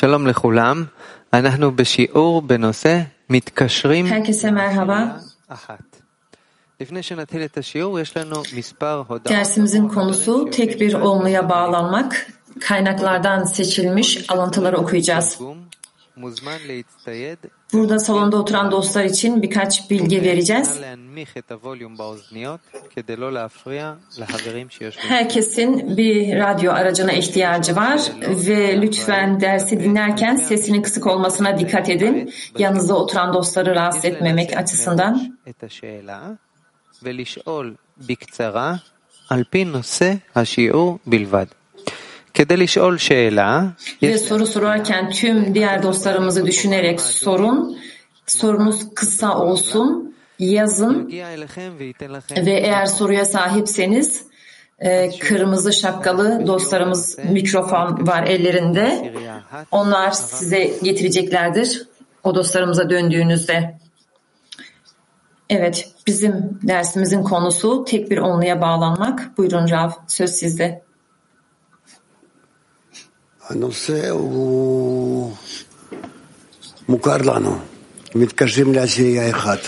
Shalom lechulam. Anahnu beshiur benose mitkaşrim. Herkese merhaba. Dersimizin konusu tek bir olmaya bağlanmak. Kaynaklardan seçilmiş alıntıları okuyacağız. מוזמן להצטייד. Burada salonda oturan dostlar için birkaç bilgi vereceğiz. נא להנמיך את הווליום באוזניות כדי לא להפריע לחברים שיושבים. Herkesin bir radyo aracına ihtiyacı var ve lütfen dersi dinlerken sesinin kısık olmasına dikkat edin. Yanınızda oturan dostları rahatsız etmemek açısından. את השאלה ולשאול בקצרה על פי נושא השיעור בלבד. Ve soru sorarken tüm diğer dostlarımızı düşünerek sorun. Sorunuz kısa olsun, yazın ve eğer soruya sahipseniz e, kırmızı şapkalı dostlarımız mikrofon var ellerinde. Onlar size getireceklerdir o dostlarımıza döndüğünüzde. Evet, bizim dersimizin konusu tek bir onluya bağlanmak. Buyurun Rav, söz sizde. הנושא הוא מוכר לנו, מתקשרים לעשייה אחת,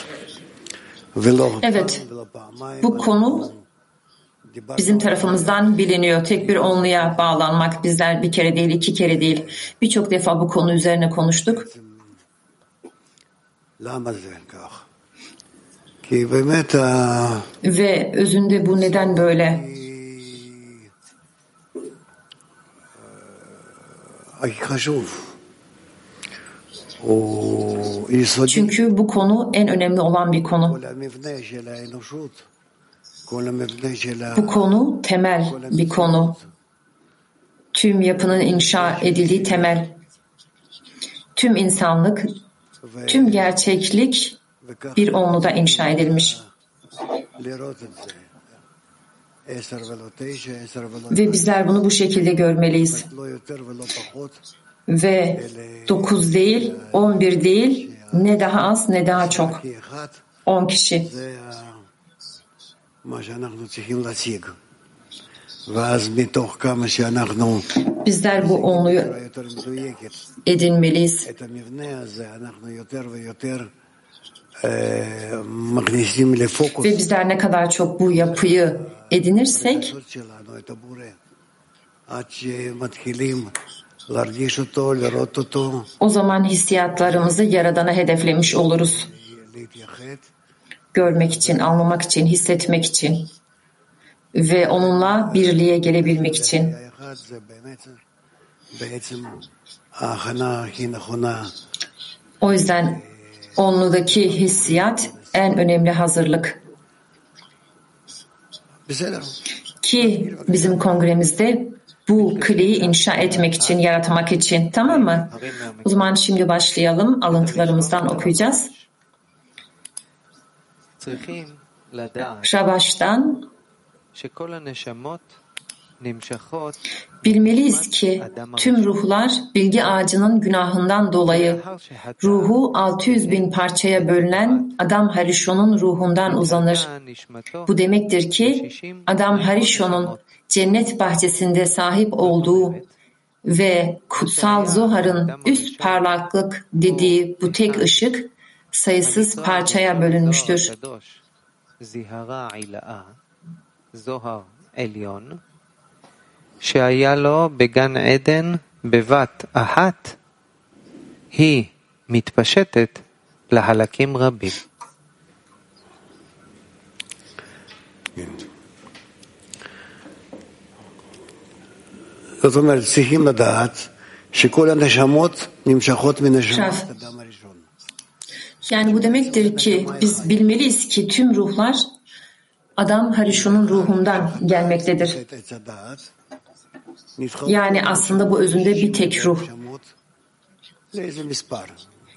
ולא Evet, פעם ולא פעמיים. bu konu דיברנו bizim tarafımızdan biliniyor. Tek bir onluya bağlanmak bizler bir kere değil, iki kere değil. Birçok defa bu konu üzerine konuştuk. למה זה כך? כי באמת ה- Ve özünde bu neden böyle? Çünkü bu konu en önemli olan bir konu. Bu konu temel bir konu. Tüm yapının inşa edildiği temel. Tüm insanlık, tüm gerçeklik bir onluda inşa edilmiş. Ve bizler bunu bu şekilde görmeliyiz. Ve 9 değil, 11 değil, ne daha az ne daha çok. 10 kişi. Bizler bu onluyu edinmeliyiz. Ve bizler ne kadar çok bu yapıyı edinirsek o zaman hissiyatlarımızı Yaradan'a hedeflemiş oluruz. Görmek için, anlamak için, hissetmek için ve onunla birliğe gelebilmek için. O yüzden onludaki hissiyat en önemli hazırlık. Ki bizim kongremizde bu kliyi inşa etmek için, yaratmak için. Tamam mı? O zaman şimdi başlayalım. Alıntılarımızdan okuyacağız. Şabaş'tan Bilmeliyiz ki tüm ruhlar bilgi ağacının günahından dolayı ruhu 600 bin parçaya bölünen Adam Harishon'un ruhundan uzanır. Bu demektir ki Adam Harishon'un cennet bahçesinde sahip olduğu ve kutsal Zohar'ın üst parlaklık dediği bu tek ışık sayısız parçaya bölünmüştür. Zohar שהיה לו בגן עדן בבת אחת, היא מתפשטת לחלקים רבים. זאת אומרת, צריכים לדעת שכל הנשמות נמשכות מנשמות עכשיו. אדם הראשון. Yani bu demektir ki biz bilmeliyiz ki tüm ruhlar Adam Harishon'un ruhundan gelmektedir. Yani aslında bu özünde bir tek ruh.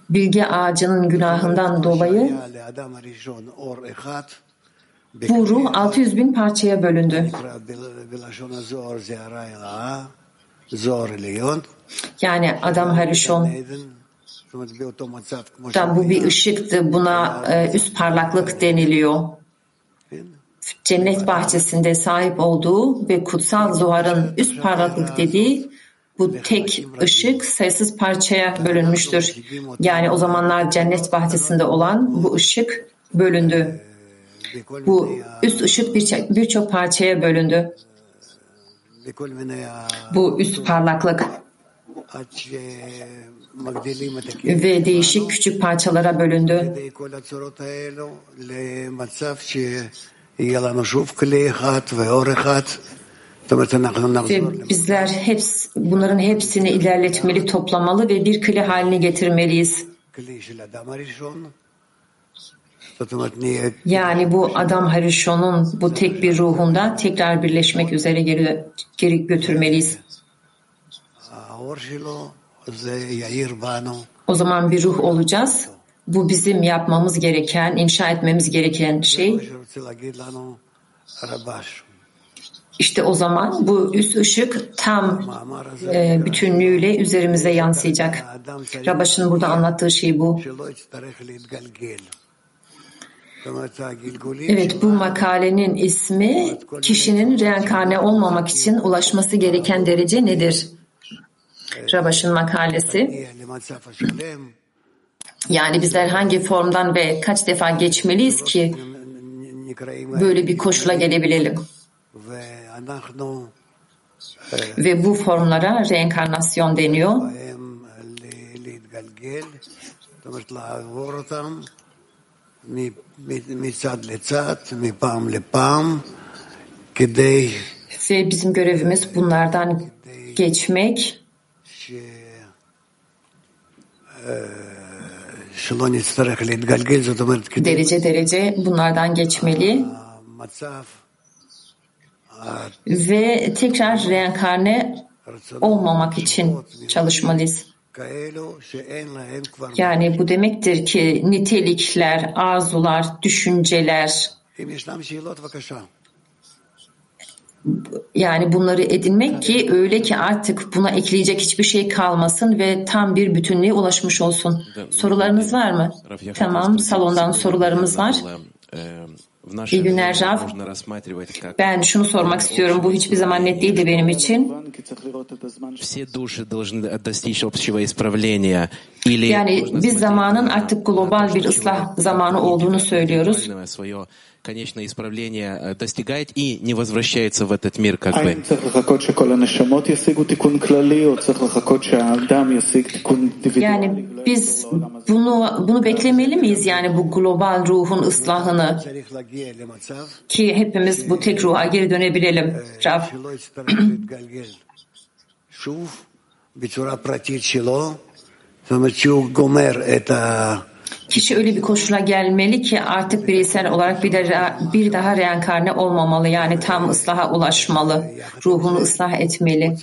Bilge ağacının günahından dolayı bu ruh 600 bin parçaya bölündü. Yani Adam Harishon tam bu bir ışıktı. Buna e, üst parlaklık deniliyor cennet bahçesinde sahip olduğu ve kutsal Zohar'ın üst parlaklık dediği bu tek ışık sayısız parçaya bölünmüştür. Yani o zamanlar cennet bahçesinde olan bu ışık bölündü. Bu üst ışık birçok parçaya bölündü. Bu üst parlaklık ve değişik küçük parçalara bölündü. Bizler hepsi, bunların hepsini ilerletmeli, toplamalı ve bir kli haline getirmeliyiz. Yani bu Adam Harishon'un bu tek bir ruhunda tekrar birleşmek üzere geri, geri götürmeliyiz. O zaman bir ruh olacağız. Bu bizim yapmamız gereken, inşa etmemiz gereken şey. İşte o zaman bu üst ışık tam e, bütünlüğüyle üzerimize yansıyacak. Rabaş'ın burada anlattığı şey bu. Evet bu makalenin ismi kişinin reenkarne olmamak için ulaşması gereken derece nedir? Rabaş'ın makalesi. Yani bizler hangi formdan ve kaç defa geçmeliyiz ki böyle bir koşula gelebilelim? Ve bu formlara reenkarnasyon deniyor. Ve bizim görevimiz bunlardan geçmek derece derece bunlardan geçmeli. Ve tekrar reenkarne olmamak için çalışmalıyız. Yani bu demektir ki nitelikler, arzular, düşünceler yani bunları edinmek ki öyle ki artık buna ekleyecek hiçbir şey kalmasın ve tam bir bütünlüğe ulaşmış olsun. Sorularınız var mı? Tamam, salondan sorularımız var. İyi günler Rav. Ben şunu sormak istiyorum. Bu hiçbir zaman net değildi benim için. Yani biz zamanın artık global bir ıslah zamanı olduğunu söylüyoruz конечное исправление достигает и не возвращается в этот мир как бы. Yani biz bunu bunu beklemeli miyiz yani bu global ruhun ıslahını ki hepimiz bu tek ruha geri dönebilelim Rav. Kişi öyle bir koşula gelmeli ki artık bireysel olarak bir, de, bir daha reenkarne olmamalı. Yani tam ıslaha ulaşmalı. Ruhunu ıslah etmeli.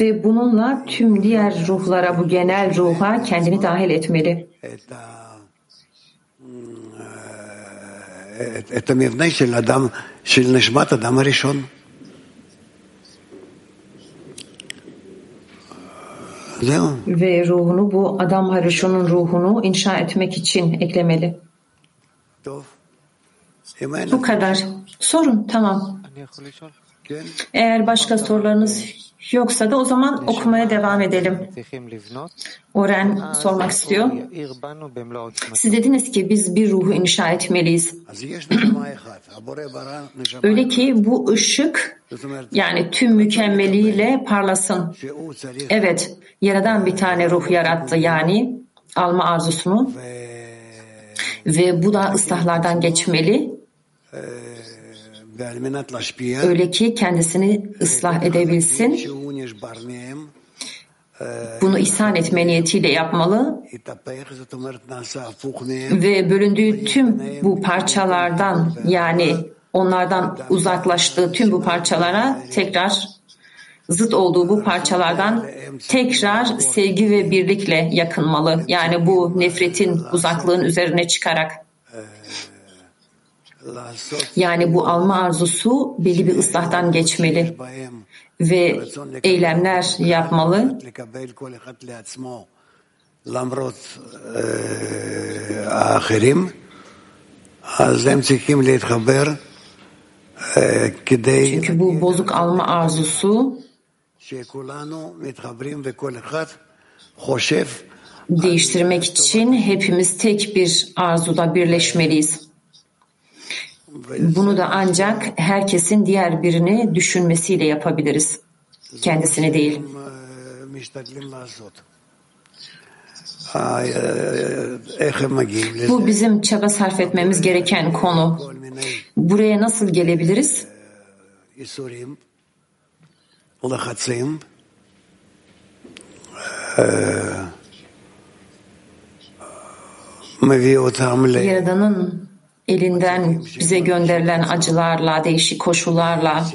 Ve bununla tüm diğer ruhlara, bu genel ruha kendini dahil etmeli. את המבנה של אדם, של נשמת אדם הראשון. Ve ruhunu bu adam Harishon'un ruhunu inşa etmek için eklemeli. Bu kadar. Sorun tamam. Eğer başka sorularınız Yoksa da o zaman okumaya devam edelim. Oren sormak istiyor. Siz dediniz ki biz bir ruhu inşa etmeliyiz. Öyle ki bu ışık yani tüm mükemmeliyle parlasın. Evet, yaradan bir tane ruh yarattı yani alma arzusunu. Ve bu da ıslahlardan geçmeli Öyle ki kendisini ıslah edebilsin. Bunu ihsan etme niyetiyle yapmalı ve bölündüğü tüm bu parçalardan yani onlardan uzaklaştığı tüm bu parçalara tekrar zıt olduğu bu parçalardan tekrar sevgi ve birlikle yakınmalı. Yani bu nefretin uzaklığın üzerine çıkarak. Yani bu alma arzusu belli bir ıslahtan geçmeli ve eylemler yapmalı. Çünkü bu bozuk alma arzusu değiştirmek için hepimiz tek bir arzuda birleşmeliyiz. Bunu da ancak herkesin diğer birini düşünmesiyle yapabiliriz. Kendisini değil. Bu bizim çaba sarf etmemiz gereken konu. Buraya nasıl gelebiliriz? Ee, Yaradan'ın elinden bize gönderilen acılarla, değişik koşullarla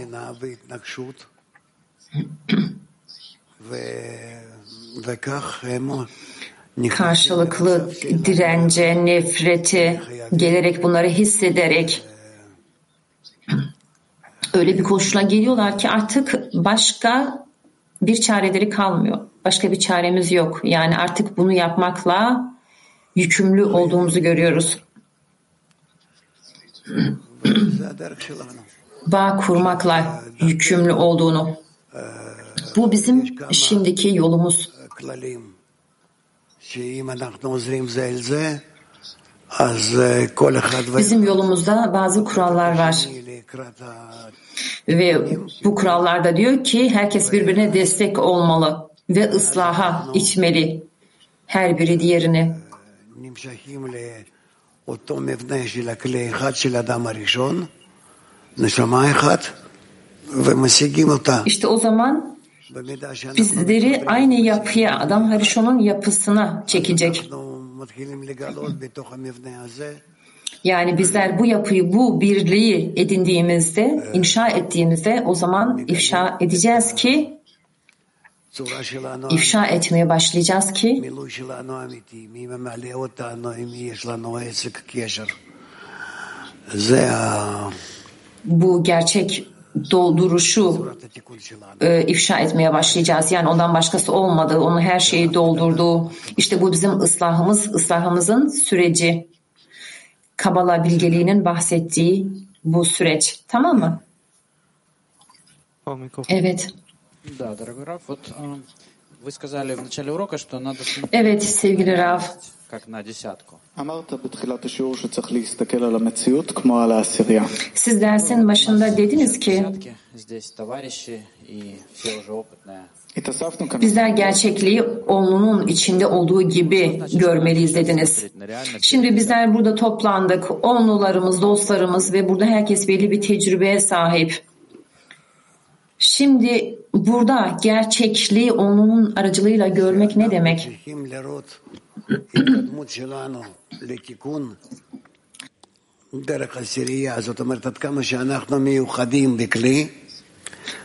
karşılıklı dirence, nefreti gelerek bunları hissederek öyle bir koşula geliyorlar ki artık başka bir çareleri kalmıyor. Başka bir çaremiz yok. Yani artık bunu yapmakla yükümlü olduğumuzu görüyoruz bağ kurmakla yükümlü olduğunu. Bu bizim şimdiki yolumuz. Bizim yolumuzda bazı kurallar var. Ve bu kurallarda diyor ki herkes birbirine destek olmalı ve ıslaha içmeli her biri diğerini. נמשכים לאותו מבנה של הכלי אחד של האדם הראשון, נשמה אחת, ומשיגים אותה. İşte o zaman במידה שאנחנו bizleri aynı yapıya, Adam Harishon'un yapısına çekecek. אנחנו מתחילים לגלות בתוך המבנה הזה Yani bizler bu yapıyı, bu birliği edindiğimizde, inşa ettiğimizde o zaman ifşa edeceğiz ki, צורה שלנו, ifşa etmeye başlayacağız ki bu gerçek dolduruşu e, ifşa etmeye başlayacağız. Yani ondan başkası olmadığı, onu her şeyi doldurduğu. İşte bu bizim ıslahımız, ıslahımızın süreci. Kabala bilgeliğinin bahsettiği bu süreç. Tamam mı? Evet. Да, дорогой Раф, вот вы сказали в начале урока, что надо Evet sevgili Rav. Как на десятку. Siz dersin başında dediniz ki Bizler gerçekliği onun içinde olduğu gibi görmeliyiz dediniz. Şimdi bizler burada toplandık. Onlularımız, dostlarımız ve burada herkes belli bir tecrübeye sahip. Şimdi burada gerçekliği onlunun aracılığıyla görmek ne demek?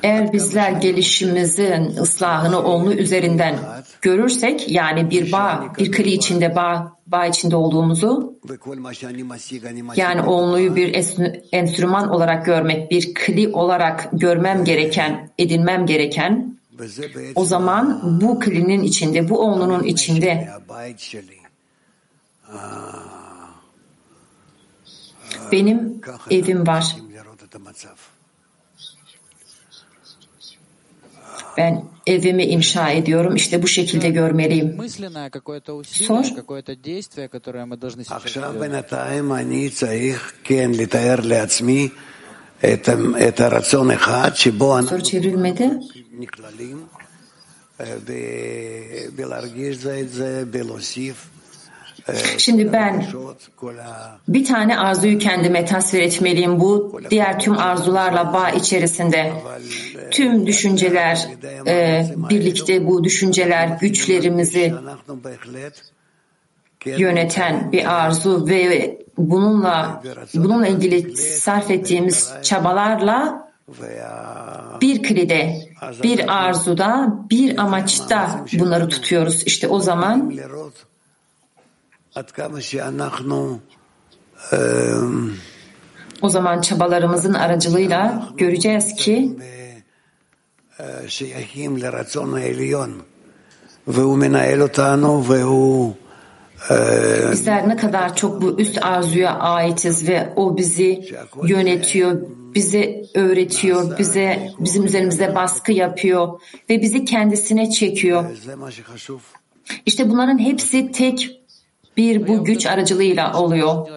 Eğer bizler gelişimimizin ıslahını onlu üzerinden görürsek yani bir bağ, bir kli içinde bağ, bağ içinde olduğumuzu yani onluyu bir esn- enstrüman olarak görmek, bir kli olarak görmem gereken, edinmem gereken o zaman bu klinin içinde, bu onlunun içinde benim evim var. ben evimi inşa ediyorum. İşte bu şekilde görmeliyim. Sor. Soru çevrilmedi. ולהרגיש זה את זה, ולהוסיף. Şimdi ben bir tane arzuyu kendime tasvir etmeliyim. Bu diğer tüm arzularla bağ içerisinde. Tüm düşünceler e, birlikte bu düşünceler güçlerimizi yöneten bir arzu ve bununla bununla ilgili sarf ettiğimiz çabalarla bir kride, bir arzuda, bir amaçta bunları tutuyoruz. İşte o zaman o zaman çabalarımızın aracılığıyla göreceğiz ki אה, שייכים לרצון העליון והוא מנהל אותנו והוא אה, Bizler ne kadar çok bu üst arzuya aitiz ve o bizi yönetiyor, bize öğretiyor, bize bizim üzerimizde baskı yapıyor ve bizi kendisine çekiyor. זה מה שחשוב. İşte bunların hepsi tek bir bu güç aracılığıyla oluyor.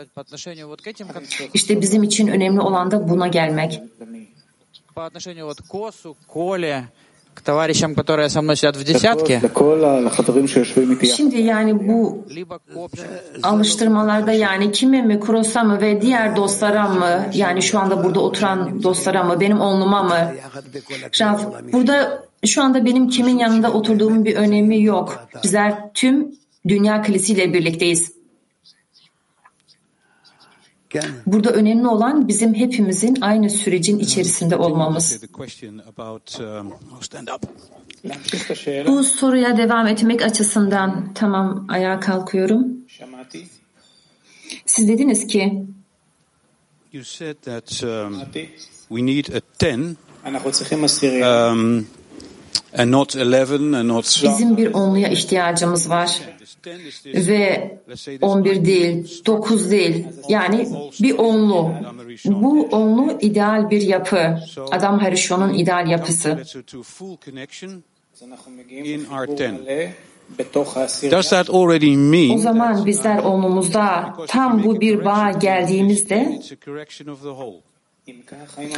İşte bizim için önemli olan da buna gelmek. Şimdi yani bu alıştırmalarda yani kime mi, Kuros'a mı ve diğer dostlara mı, yani şu anda burada oturan dostlara mı, benim onluma mı? Raf, burada şu anda benim kimin yanında oturduğumun bir önemi yok. Bizler tüm dünya kalesiyle birlikteyiz. Burada önemli olan bizim hepimizin aynı sürecin içerisinde olmamız. Um, oh, Bu soruya devam etmek açısından tamam ayağa kalkıyorum. Siz dediniz ki You said that um, we need a 10 um, and not 11 and not Bizim bir onluya ihtiyacımız var ve 11 değil, 9 değil. Yani bir onlu. Bu onlu ideal bir yapı. Adam Harishon'un ideal yapısı. Does that already mean o zaman bizler onumuzda tam bu bir bağ geldiğimizde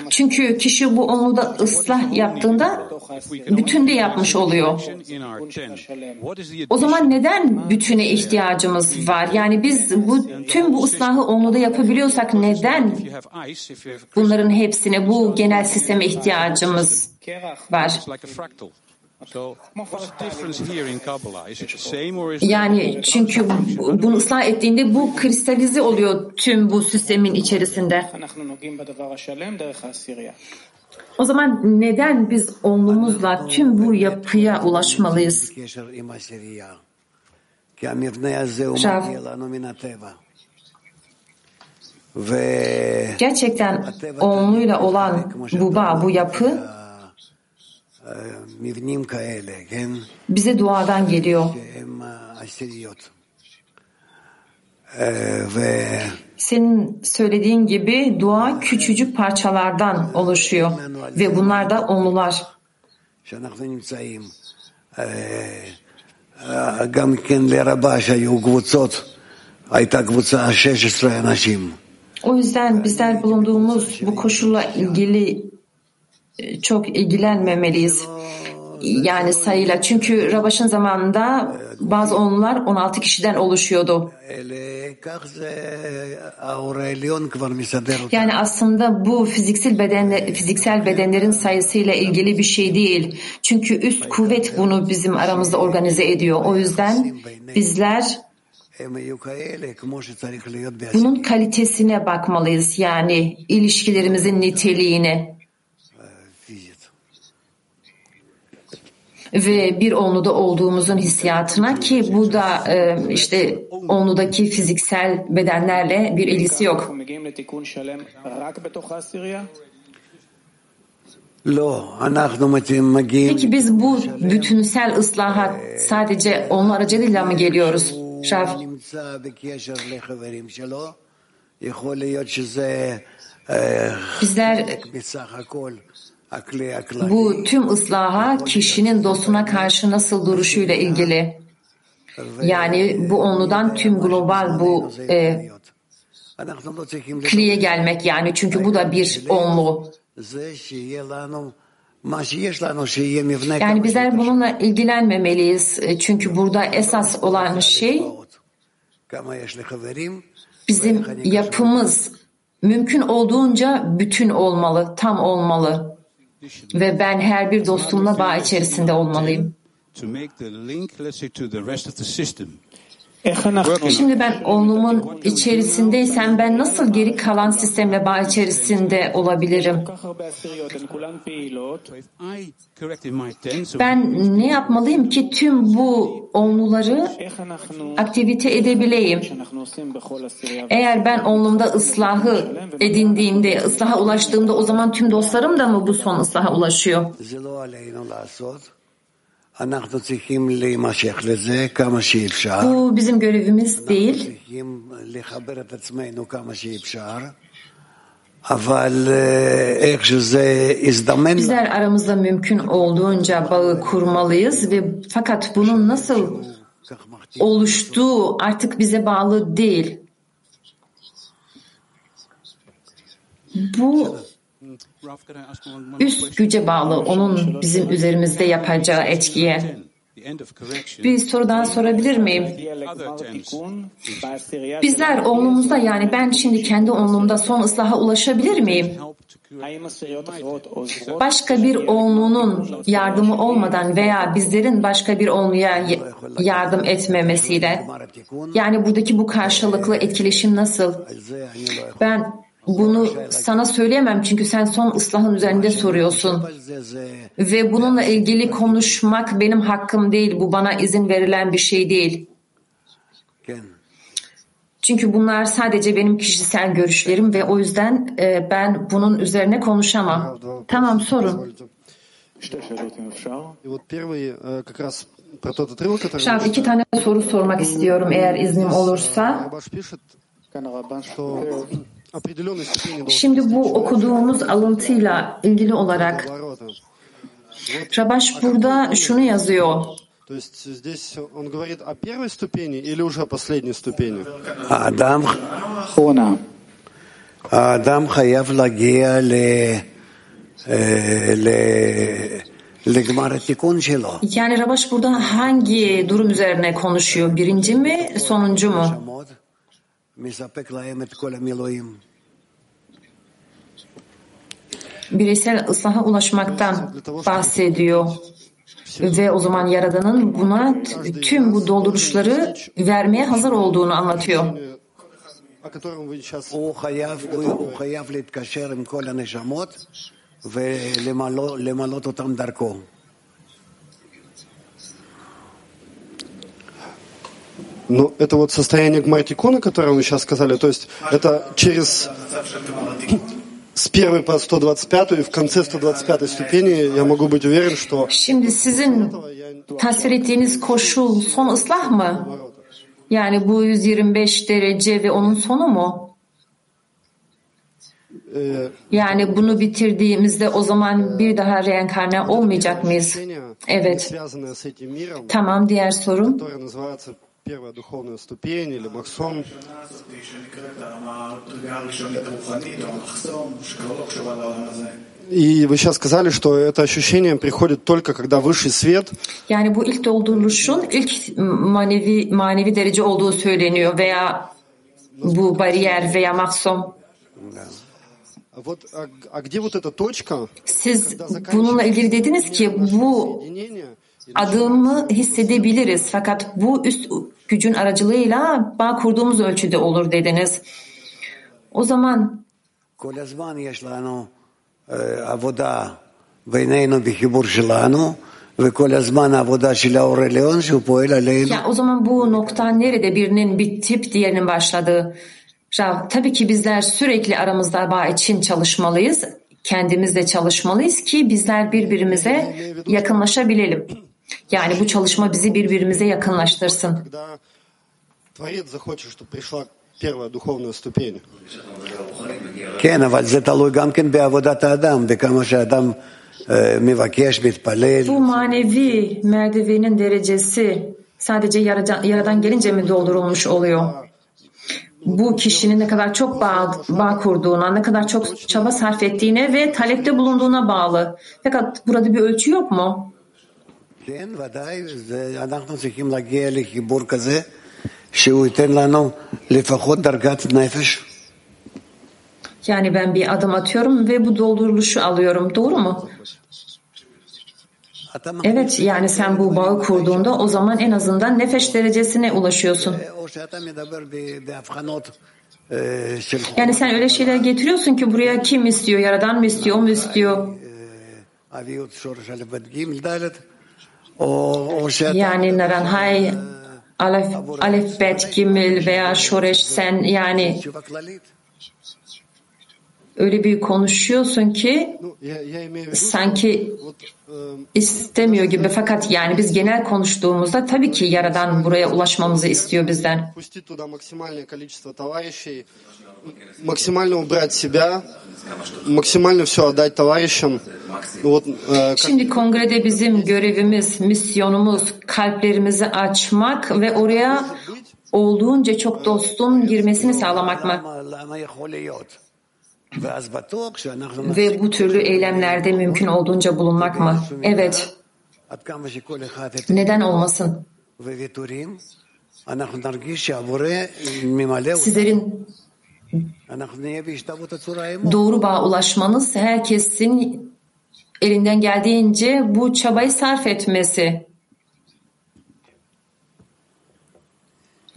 çünkü kişi bu onluda ıslah yaptığında bütün de yapmış oluyor. O zaman neden bütüne ihtiyacımız var? Yani biz bu tüm bu ıslahı onluda yapabiliyorsak neden bunların hepsine bu genel sisteme ihtiyacımız var? Yani çünkü bunu ıslah ettiğinde bu kristalize oluyor tüm bu sistemin içerisinde. O zaman neden biz onlumuzla tüm bu yapıya ulaşmalıyız? Rav, gerçekten onluyla olan bu bağ, bu yapı bize duadan geliyor. הם העשיריות. אה, ו- Senin söylediğin gibi dua küçücük parçalardan oluşuyor ve bunlar da onlular. שאנחנו נמצאים, אה, אה, גם כן לרבש היו קבוצות, הייתה קבוצה 16 אנשים. O yüzden bizler bulunduğumuz bu koşulla ilgili e, çok ilgilenmemeliyiz. Yani sayıyla. Çünkü Rabaş'ın zamanında bazı onlar 16 kişiden oluşuyordu. Yani aslında bu fiziksel beden fiziksel bedenlerin sayısıyla ilgili bir şey değil. Çünkü üst kuvvet bunu bizim aramızda organize ediyor. O yüzden bizler bunun kalitesine bakmalıyız yani ilişkilerimizin niteliğine. ve bir onluda olduğumuzun hissiyatına ki bu da e, işte onludaki fiziksel bedenlerle bir ilgisi yok. Peki biz bu bütünsel ıslahat sadece onun aracılığıyla mı geliyoruz? Şaf. Bizler bu tüm ıslaha kişinin dostuna karşı nasıl duruşuyla ilgili. Yani bu onludan tüm global bu e, kliye gelmek yani çünkü bu da bir onlu. Yani bizler bununla ilgilenmemeliyiz. E, çünkü burada esas olan şey bizim yapımız mümkün olduğunca bütün olmalı, tam olmalı. Ve ben her bir dostumla bağ içerisinde olmalıyım. Şimdi ben onumun içerisindeysem ben nasıl geri kalan sistemle bağ içerisinde olabilirim? Ben ne yapmalıyım ki tüm bu onluları aktivite edebileyim? Eğer ben onlumda ıslahı edindiğimde, ıslaha ulaştığımda o zaman tüm dostlarım da mı bu son ıslaha ulaşıyor? Bu bizim görevimiz değil. Bizler aramızda mümkün olduğunca bağı kurmalıyız ve fakat bunun nasıl oluştuğu artık bize bağlı değil. Bu üst güce bağlı onun bizim üzerimizde yapacağı etkiye. Bir sorudan sorabilir miyim? Bizler onluğumuzda yani ben şimdi kendi onluğumda son ıslaha ulaşabilir miyim? Başka bir onluğunun yardımı olmadan veya bizlerin başka bir onluğa yardım etmemesiyle. Yani buradaki bu karşılıklı etkileşim nasıl? Ben bunu sana söyleyemem çünkü sen son ıslahın üzerinde soruyorsun. Ve bununla ilgili konuşmak benim hakkım değil. Bu bana izin verilen bir şey değil. Çünkü bunlar sadece benim kişisel görüşlerim ve o yüzden e, ben bunun üzerine konuşamam. Tamam sorun. Şav iki tane soru sormak istiyorum eğer iznim olursa. Şimdi bu okuduğumuz alıntıyla ilgili olarak Rabaş burada şunu yazıyor. Adam ona. Adam hayav lagia le le yani Rabaş burada hangi durum üzerine konuşuyor? Birinci mi, sonuncu mu? Bireysel ıslaha ulaşmaktan bahsediyor. Ve o zaman Yaradan'ın buna tüm bu dolduruşları vermeye hazır olduğunu anlatıyor. Ну, это вот состояние гмартикона, которое вы сейчас сказали, то есть это через... С первой по 125 и в конце 125 ступени я могу быть уверен, что Şimdi sizin tasvir ettiğiniz koşul son ıslah mı? Yani bu 125 derece ve onun sonu mu? э, Yani bunu bitirdiğimizde o zaman bir daha reenkarne olmayacak mıyız? ощущения, Evet. связанные с этим миром, Tamam diğer sorum. Первая духовная ступень или максон, И вы сейчас сказали, что это ощущение приходит только когда высший свет Yani bu ilk dolduruluşun ilk manevi manevi derece olduğu söyleniyor veya bu bariyer veya maksom. А Вот, а, а где вот эта точка Siz bununla ilgili dediniz ki bu? adımı hissedebiliriz. Fakat bu üst gücün aracılığıyla bağ kurduğumuz ölçüde olur dediniz. O zaman ya o zaman bu nokta nerede birinin bitip diğerinin başladığı? Rav, tabii ki bizler sürekli aramızda bağ için çalışmalıyız. Kendimizle çalışmalıyız ki bizler birbirimize yakınlaşabilelim. Yani bu çalışma bizi birbirimize yakınlaştırsın. Bu manevi merdivenin derecesi sadece yaradan, yaradan gelince mi doldurulmuş oluyor? Bu kişinin ne kadar çok bağ, bağ kurduğuna, ne kadar çok çaba sarf ettiğine ve talepte bulunduğuna bağlı. Fakat burada bir ölçü yok mu? Yani ben bir adım atıyorum ve bu dolduruluşu alıyorum. Doğru mu? Evet yani sen bu bağı kurduğunda o zaman en azından nefes derecesine ulaşıyorsun. Yani sen öyle şeyler getiriyorsun ki buraya kim istiyor, yaradan mı istiyor, o mu istiyor? Yani Naranhay, Alef, Alef Bet, Gimel veya Şoreş sen yani öyle bir konuşuyorsun ki sanki istemiyor gibi fakat yani biz genel konuştuğumuzda tabii ki Yaradan buraya ulaşmamızı istiyor bizden максимально все отдать товарищам. Вот, э, Şimdi kongrede bizim görevimiz, misyonumuz kalplerimizi açmak ve oraya olduğunca çok dostun girmesini sağlamak mı? Ve bu türlü eylemlerde mümkün olduğunca bulunmak mı? Evet. Neden olmasın? Sizlerin Doğru bağ ulaşmanız herkesin elinden geldiğince bu çabayı sarf etmesi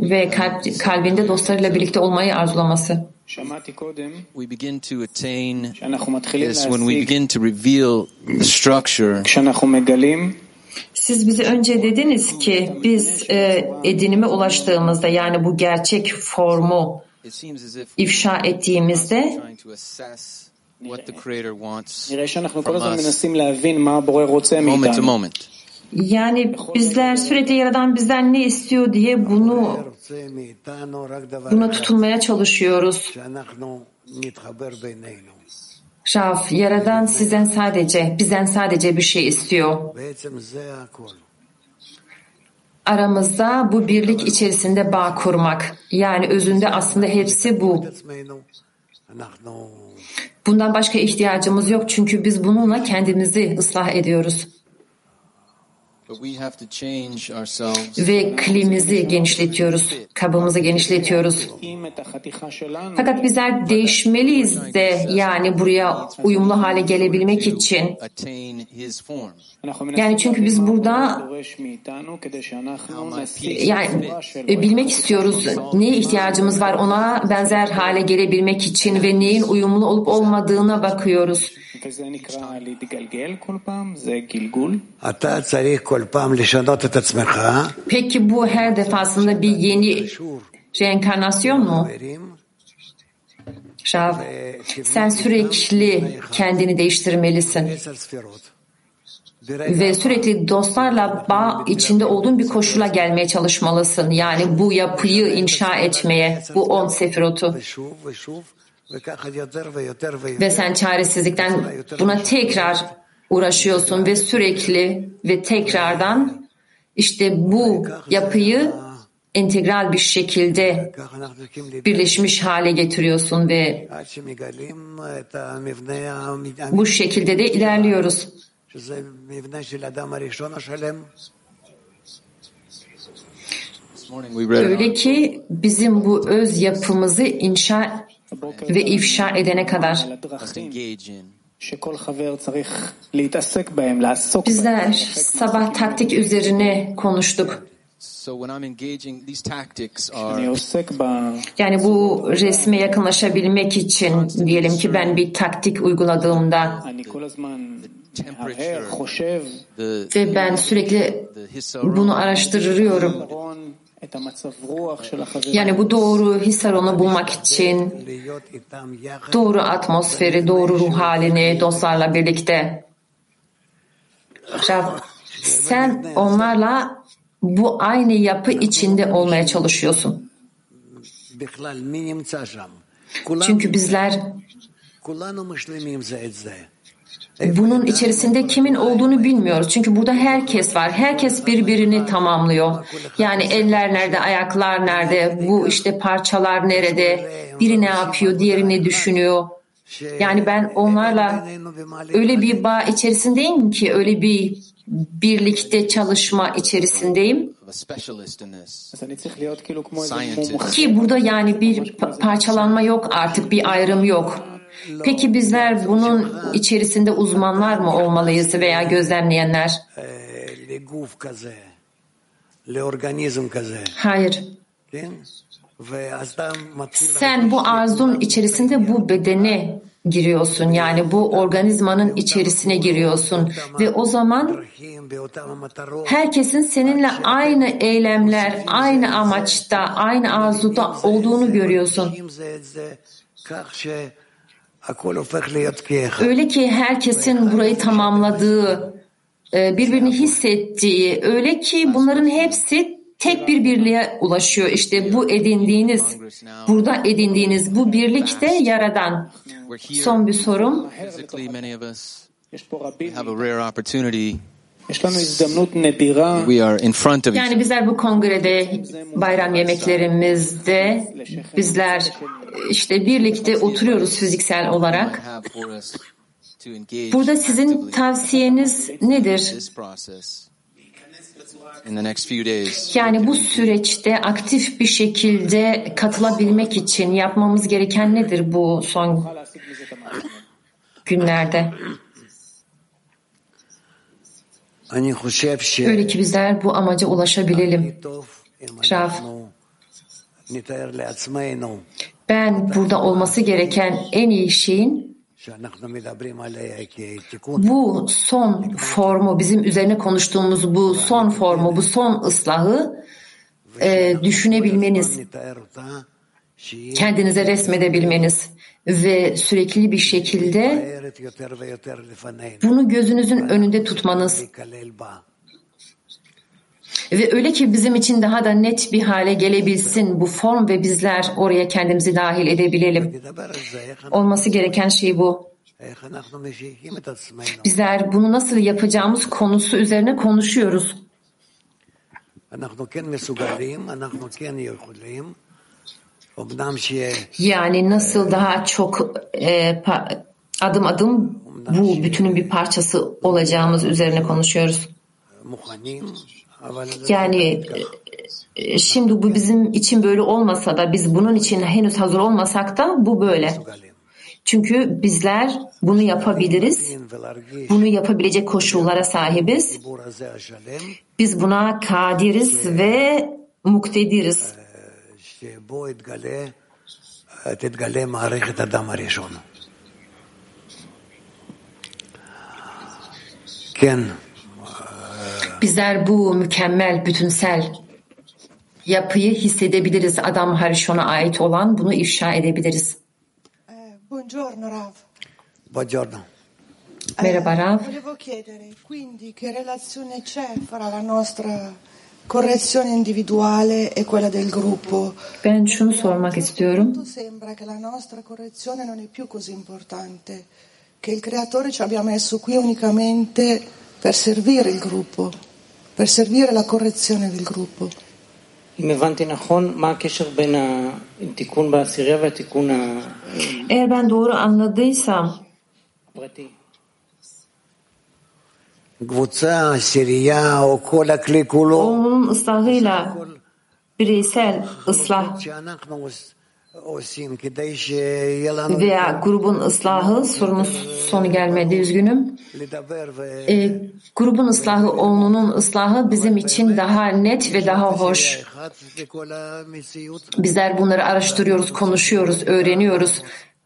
ve kalp, kalbinde dostlarıyla birlikte olmayı arzulaması. We begin to attain is when we begin to reveal the structure. Siz bize önce dediniz ki biz e, edinime ulaştığımızda yani bu gerçek formu ifşa ettiğimizde Moment moment. Yani bizler sürekli Yaradan bizden ne istiyor diye bunu buna tutunmaya çalışıyoruz. Şaf, Yaradan sizden sadece, bizden sadece bir şey istiyor aramızda bu birlik içerisinde bağ kurmak. Yani özünde aslında hepsi bu. Bundan başka ihtiyacımız yok çünkü biz bununla kendimizi ıslah ediyoruz. Ve klimizi genişletiyoruz, kabımızı genişletiyoruz. Fakat bizler değişmeliyiz de yani buraya uyumlu hale gelebilmek için. Yani çünkü biz burada yani e, bilmek istiyoruz neye ihtiyacımız var ona benzer hale gelebilmek için ve neyin uyumlu olup olmadığına bakıyoruz. Peki bu her defasında bir yeni reenkarnasyon mu? Şav, sen sürekli kendini değiştirmelisin. Ve sürekli dostlarla bağ içinde olduğun bir koşula gelmeye çalışmalısın. Yani bu yapıyı inşa etmeye, bu on sefirotu. Ve sen çaresizlikten buna tekrar uğraşıyorsun ve sürekli ve tekrardan işte bu yapıyı entegral bir şekilde birleşmiş hale getiriyorsun ve bu şekilde de ilerliyoruz. Öyle ki bizim bu öz yapımızı inşa ve ifşa edene kadar Bizler sabah taktik üzerine konuştuk. Yani bu resme yakınlaşabilmek için diyelim ki ben bir taktik uyguladığımda ve ben sürekli bunu araştırıyorum. Yani bu doğru his bulmak için doğru atmosferi, doğru ruh halini dostlarla birlikte. Sen onlarla bu aynı yapı içinde olmaya çalışıyorsun. Çünkü bizler bunun içerisinde kimin olduğunu bilmiyoruz. Çünkü burada herkes var. Herkes birbirini tamamlıyor. Yani eller nerede, ayaklar nerede, bu işte parçalar nerede, biri ne yapıyor, diğeri ne düşünüyor. Yani ben onlarla öyle bir bağ içerisindeyim ki, öyle bir birlikte çalışma içerisindeyim. Ki burada yani bir parçalanma yok artık, bir ayrım yok. Peki bizler bunun içerisinde uzmanlar mı olmalıyız veya gözlemleyenler? Hayır. Sen bu arzun içerisinde bu bedene giriyorsun. Yani bu organizmanın içerisine giriyorsun ve o zaman herkesin seninle aynı eylemler, aynı amaçta, aynı arzuda olduğunu görüyorsun. Öyle ki herkesin burayı tamamladığı, e, birbirini hissettiği, öyle ki bunların hepsi tek bir birliğe ulaşıyor. İşte bu edindiğiniz, burada edindiğiniz bu birlikte yaradan. Son bir sorum. We are in front of yani bizler bu kongrede bayram yemeklerimizde bizler işte birlikte oturuyoruz fiziksel olarak. Burada sizin tavsiyeniz nedir? Yani bu süreçte aktif bir şekilde katılabilmek için yapmamız gereken nedir bu son günlerde? Öyle ki bizler bu amaca ulaşabilelim. Rav, ben burada olması gereken en iyi şeyin bu son formu, bizim üzerine konuştuğumuz bu son formu, bu son ıslahı e, düşünebilmeniz, kendinize resmedebilmeniz ve sürekli bir şekilde bunu gözünüzün önünde tutmanız ve öyle ki bizim için daha da net bir hale gelebilsin bu form ve bizler oraya kendimizi dahil edebilelim. Olması gereken şey bu. Bizler bunu nasıl yapacağımız konusu üzerine konuşuyoruz. Yani nasıl daha çok e, pa, adım adım bu bütünün bir parçası olacağımız üzerine konuşuyoruz. Yani e, e, şimdi bu bizim için böyle olmasa da biz bunun için henüz hazır olmasak da bu böyle. Çünkü bizler bunu yapabiliriz. Bunu yapabilecek koşullara sahibiz. Biz buna kadiriz ve muktediriz. שבו יתגלה, תתגלה מערכת הדם הראשון. כן, Bizler bu mükemmel, bütünsel yapıyı hissedebiliriz. Adam Harishon'a ait olan bunu ifşa edebiliriz. Eh, buongiorno Rav. buongiorno. Merhaba Rav. Volevo chiedere quindi che relazione c'è fra la nostra correzione individuale e quella del gruppo. Ben şunu sormak istiyorum. Sembra che la nostra correzione non è più così importante, che il creatore ci abbia messo qui unicamente per servire il gruppo, per servire la correzione del gruppo. Eğer ben doğru anladıysam Onun ıslahıyla bireysel ıslah veya grubun ıslahı sorumuz sonu gelmedi üzgünüm. E, grubun ıslahı, onunun ıslahı bizim için daha net ve daha hoş. Bizler bunları araştırıyoruz, konuşuyoruz, öğreniyoruz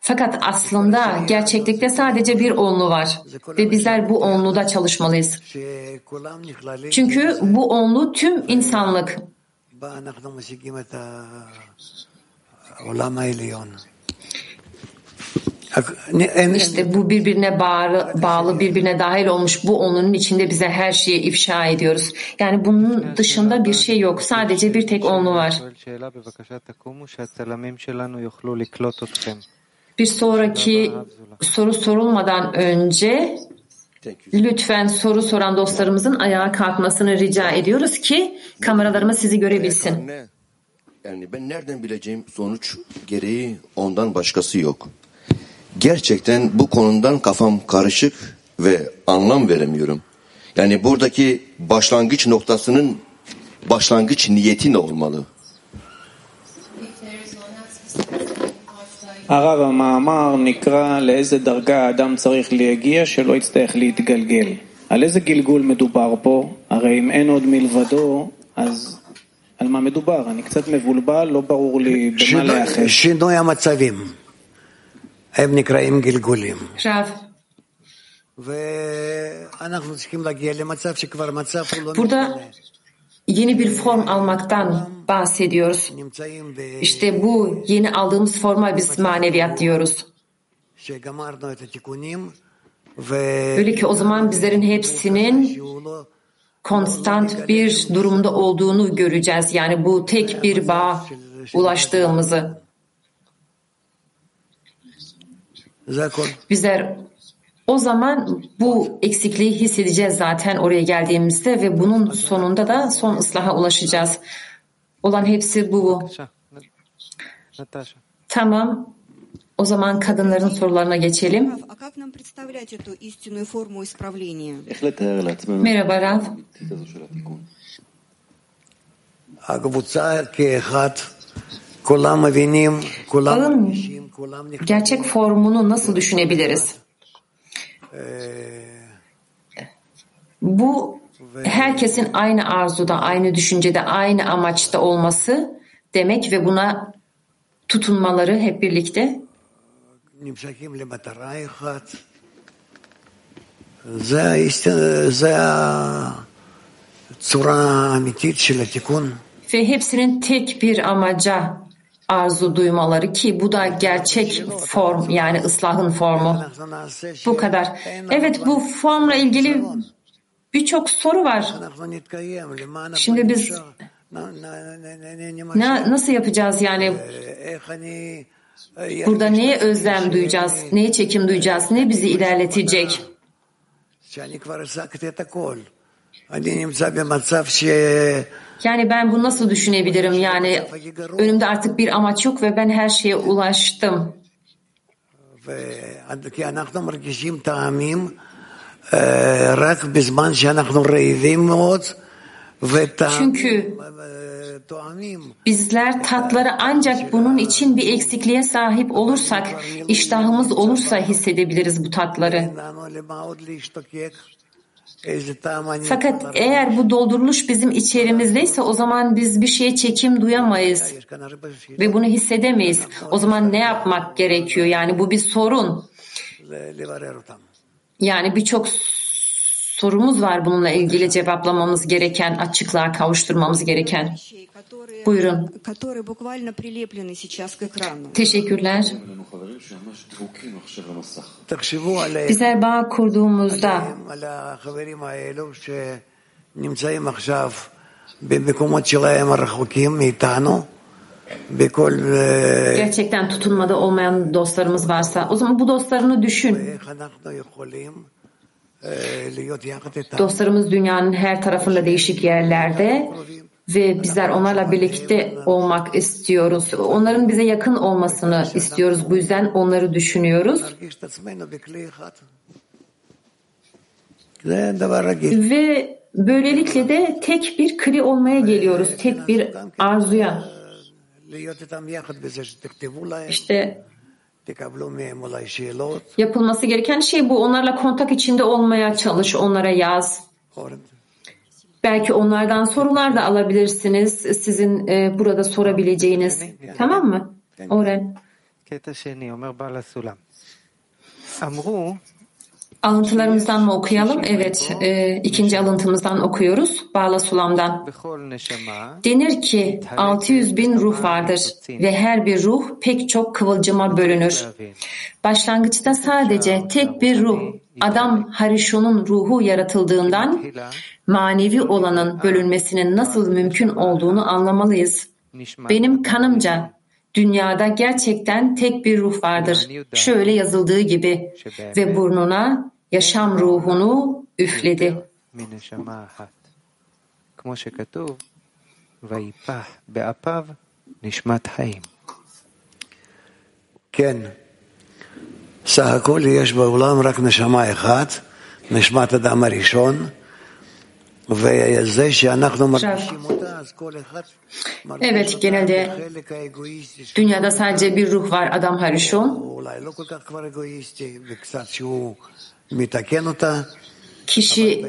fakat aslında gerçeklikte sadece bir onlu var ve bizler bu onluda çalışmalıyız. Çünkü bu onlu tüm insanlık. İşte bu birbirine bağlı, bağlı, birbirine dahil olmuş bu onunun içinde bize her şeyi ifşa ediyoruz. Yani bunun dışında bir şey yok. Sadece bir tek onlu var. Bir sonraki soru sorulmadan önce lütfen soru soran dostlarımızın ayağa kalkmasını rica ediyoruz ki kameralarımız sizi görebilsin. Yani ben nereden bileceğim sonuç gereği ondan başkası yok. Gerçekten bu konudan kafam karışık ve anlam veremiyorum. Yani buradaki başlangıç noktasının başlangıç niyeti ne olmalı? הרב המאמר נקרא לאיזה דרגה האדם צריך להגיע שלא יצטרך להתגלגל. על איזה גלגול מדובר פה? הרי אם אין עוד מלבדו, אז על מה מדובר? אני קצת מבולבל, לא ברור לי במה שינוי- להיאחז. שינוי המצבים. הם נקראים גלגולים. Rav, ואנחנו צריכים להגיע למצב שכבר מצב הוא לא משתנה. yeni bir form almaktan bahsediyoruz. İşte bu yeni aldığımız forma biz maneviyat diyoruz. Öyle ki o zaman bizlerin hepsinin konstant bir durumda olduğunu göreceğiz. Yani bu tek bir bağ ulaştığımızı. Bizler o zaman bu eksikliği hissedeceğiz zaten oraya geldiğimizde ve bunun sonunda da son ıslaha ulaşacağız. Olan hepsi bu. Tamam. O zaman kadınların sorularına geçelim. Merhaba Rav. Bağın gerçek formunu nasıl düşünebiliriz? Bu herkesin aynı arzuda, aynı düşüncede, aynı amaçta olması demek ve buna tutunmaları hep birlikte. Ve hepsinin tek bir amaca arzu duymaları ki bu da gerçek form yani ıslahın formu. Bu kadar. Evet bu formla ilgili birçok soru var. Şimdi biz ne, nasıl yapacağız yani? Burada neye özlem duyacağız, neye çekim duyacağız, ne bizi ilerletecek? Yani ben bunu nasıl düşünebilirim? Yani önümde artık bir amaç yok ve ben her şeye ulaştım. Çünkü bizler tatları ancak bunun için bir eksikliğe sahip olursak, iştahımız olursa hissedebiliriz bu tatları. Fakat eğer bu dolduruluş bizim içerimizdeyse o zaman biz bir şeye çekim duyamayız ve bunu hissedemeyiz. O zaman ne yapmak gerekiyor? Yani bu bir sorun. Yani birçok sorumuz var bununla ilgili cevaplamamız gereken, açıklığa kavuşturmamız gereken. Buyurun. Teşekkürler. Bizler bağ kurduğumuzda gerçekten tutunmada olmayan dostlarımız varsa o zaman bu dostlarını düşün. Dostlarımız dünyanın her tarafında değişik yerlerde ve bizler onlarla birlikte olmak istiyoruz. Onların bize yakın olmasını istiyoruz. Bu yüzden onları düşünüyoruz. Ve böylelikle de tek bir kli olmaya geliyoruz. Tek bir arzuya. İşte Yapılması gereken şey bu. Onlarla kontak içinde olmaya çalış, onlara yaz. Belki onlardan sorular da alabilirsiniz. Sizin e, burada sorabileceğiniz. Tamam mı? Oren. Amru Alıntılarımızdan mı okuyalım? Evet, e, ikinci alıntımızdan okuyoruz. Bağla Sulam'dan. Denir ki 600 bin ruh vardır ve her bir ruh pek çok kıvılcıma bölünür. Başlangıçta sadece tek bir ruh, Adam Harishon'un ruhu yaratıldığından manevi olanın bölünmesinin nasıl mümkün olduğunu anlamalıyız. Benim kanımca dünyada gerçekten tek bir ruh vardır. Şöyle yazıldığı gibi ve burnuna yaşam ruhunu üfledi. מנשמה אחת. כמו שכתוב, ויפח באפיו נשמת חיים. כן, סך הכל יש בעולם רק נשמה אחת, נשמת אדם הראשון, Evet genelde dünyada sadece bir ruh var adam Harishon. Kişi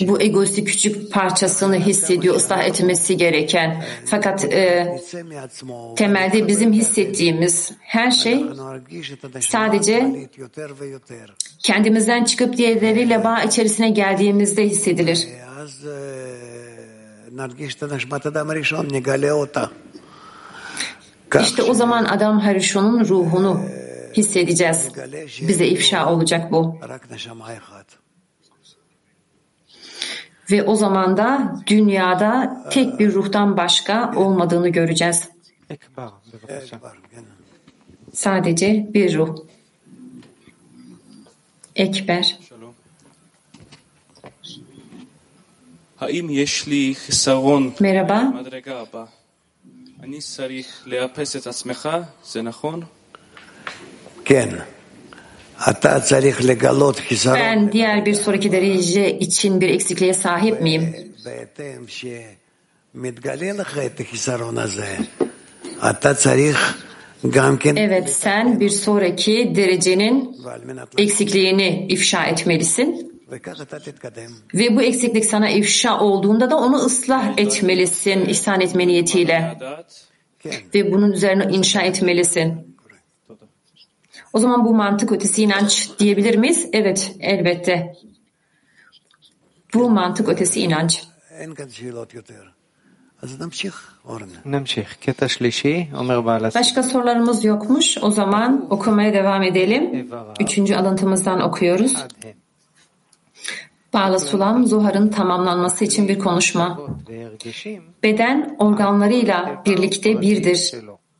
bu egoisti küçük parçasını hissediyor, ıslah etmesi gereken. Fakat e, temelde bizim hissettiğimiz her şey sadece kendimizden çıkıp diğerleriyle bağ içerisine geldiğimizde hissedilir. İşte o zaman adam Harishon'un ruhunu hissedeceğiz. Bize ifşa olacak bu. Ve o zaman da dünyada tek bir ruhtan başka olmadığını göreceğiz. Sadece bir ruh. Ekber. Merhaba. Ben diğer bir sonraki derece için bir eksikliğe sahip miyim? Evet, sen bir sonraki derecenin eksikliğini ifşa etmelisin. Ve bu eksiklik sana ifşa olduğunda da onu ıslah etmelisin, ihsan etme niyetiyle. Ve bunun üzerine inşa etmelisin. O zaman bu mantık ötesi inanç diyebilir miyiz? Evet, elbette. Bu mantık ötesi inanç. Başka sorularımız yokmuş. O zaman okumaya devam edelim. Üçüncü alıntımızdan okuyoruz. Bağla Sulam, Zuhar'ın tamamlanması için bir konuşma. Beden organlarıyla birlikte birdir.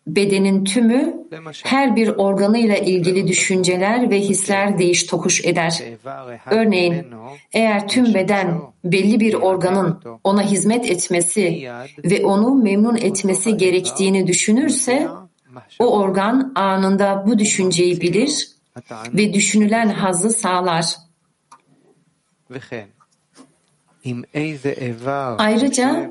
Bedenin tümü her bir organıyla ilgili düşünceler ve hisler değiş tokuş eder. Örneğin eğer tüm beden belli bir organın ona hizmet etmesi ve onu memnun etmesi gerektiğini düşünürse o organ anında bu düşünceyi bilir ve düşünülen hazzı sağlar. Ayrıca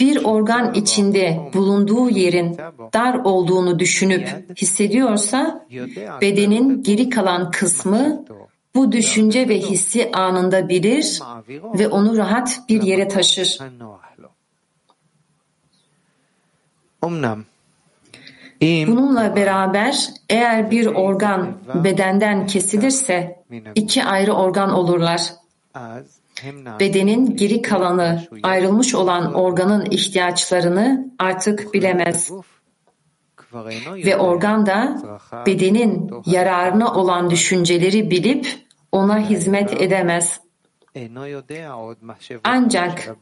bir organ içinde bulunduğu yerin dar olduğunu düşünüp hissediyorsa bedenin geri kalan kısmı bu düşünce ve hissi anında bilir ve onu rahat bir yere taşır. Bununla beraber eğer bir organ bedenden kesilirse iki ayrı organ olurlar bedenin geri kalanı ayrılmış olan organın ihtiyaçlarını artık bilemez. Ve organ da bedenin yararına olan düşünceleri bilip ona hizmet edemez. Ancak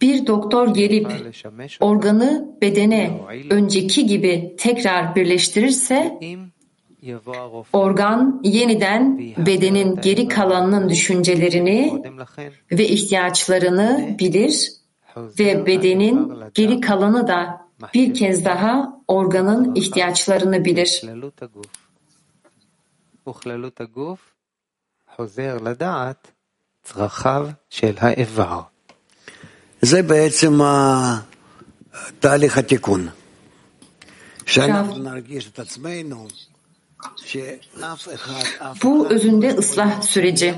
bir doktor gelip organı bedene önceki gibi tekrar birleştirirse organ yeniden bedenin geri kalanının düşüncelerini קודם לכן ve ihtiyaçlarını bilir ve bedenin geri kalanı da bir kez daha organın ihtiyaçlarını bilir. כללות הגוף. וכללות הגוף חוזר לדעת צרכיו של האיבר. זה בעצם ה- תהליך התיקון. שאנחנו נרגיש את עצמנו שאף אחד, אף bu özünde ıslah süreci.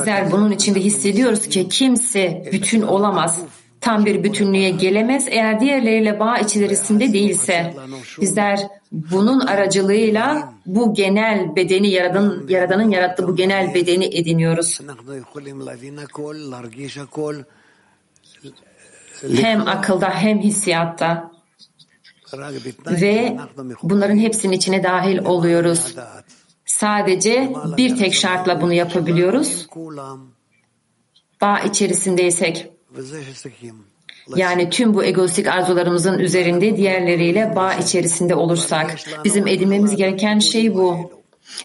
Bizler bunun içinde hissediyoruz ki kimse bütün olamaz. Tam bir bütünlüğe gelemez eğer diğerleriyle bağ içerisinde değilse. Bizler bunun aracılığıyla bu genel bedeni yaradan, yaradanın yarattığı bu genel bedeni ediniyoruz hem akılda hem hissiyatta ve bunların hepsinin içine dahil oluyoruz. Sadece bir tek şartla bunu yapabiliyoruz. Bağ içerisindeysek yani tüm bu egoistik arzularımızın üzerinde diğerleriyle bağ içerisinde olursak bizim edinmemiz gereken şey bu.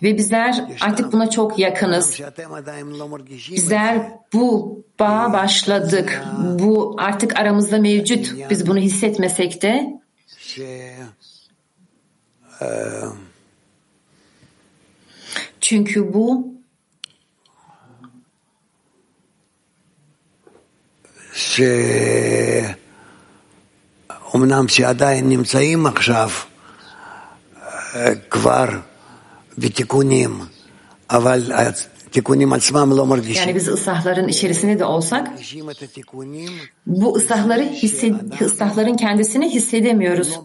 Ve bizler artık buna çok yakınız. Bizler bu bağa başladık. Bu artık aramızda mevcut. Biz bunu hissetmesek de ש... אה, çünkü bu שאומנם שעדיין נמצאים עכשיו אה, כבר בתיקונים, אבל yani biz ıslahların içerisinde de olsak bu ıslahları hissed, ıslahların kendisini hissedemiyoruz.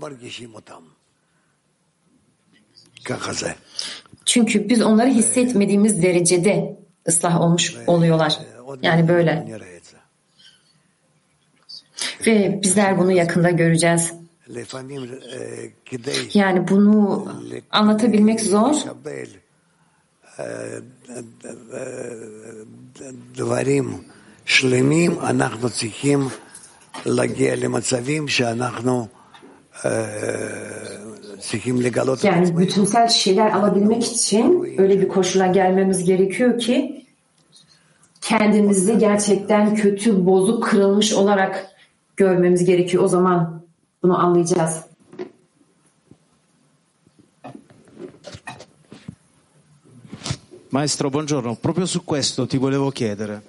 Çünkü biz onları hissetmediğimiz derecede ıslah olmuş oluyorlar. Yani böyle. Ve bizler bunu yakında göreceğiz. Yani bunu anlatabilmek zor. דברים שלמים, אנחנו צריכים להגיע למצבים שאנחנו צריכים לגלות Yani bütünsel şeyler alabilmek için öyle bir koşula gelmemiz gerekiyor ki kendimizi gerçekten kötü, bozuk, kırılmış olarak görmemiz gerekiyor. O zaman bunu anlayacağız. Maestro, buongiorno. Proprio su questo ti volevo chiedere.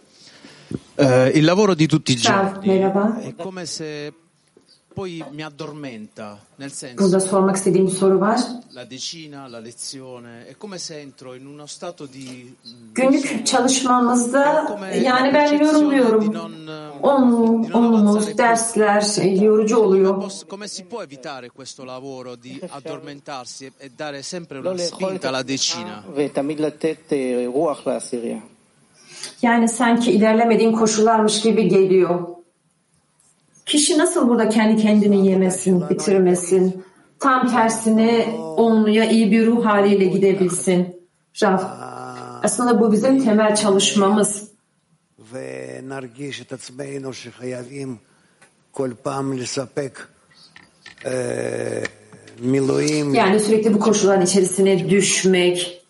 Eh, il lavoro di tutti i giorni è come se poi mi addormenta, nel senso... Burada. La decina, la lezione, è come se entro in uno stato di... Günlük çalışmamızda yani ben yorumluyorum. Onluk, dersler yorucu oluyor. Come si può evitare questo lavoro di addormentarsi e dare sempre una spinta alla decina? Yani sanki ilerlemediğin koşullarmış gibi geliyor. Kişi nasıl burada kendi kendini yemesin, bitirmesin? Tam tersine onluya iyi bir ruh haliyle gidebilsin. Rav, aslında bu bizim temel çalışmamız. Yani sürekli bu koşulların içerisine düşmek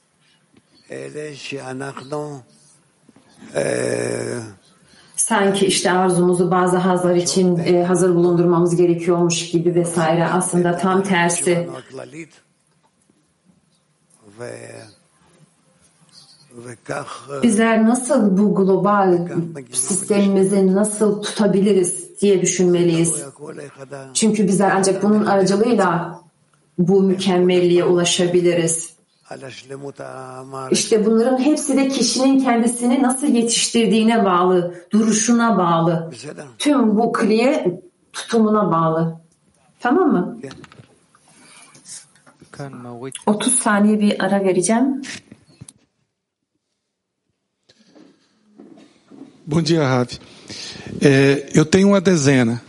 sanki işte arzumuzu bazı hazlar için e, hazır bulundurmamız gerekiyormuş gibi vesaire aslında tam tersi. Bizler nasıl bu global sistemimizi nasıl tutabiliriz diye düşünmeliyiz. Çünkü bizler ancak bunun aracılığıyla bu mükemmelliğe ulaşabiliriz. İşte bunların hepsi de kişinin kendisini nasıl yetiştirdiğine bağlı, duruşuna bağlı. Tüm bu kliye tutumuna bağlı. Tamam mı? 30 saniye bir ara vereceğim. Bom dia, Ravi. É, eu tenho uma dezena.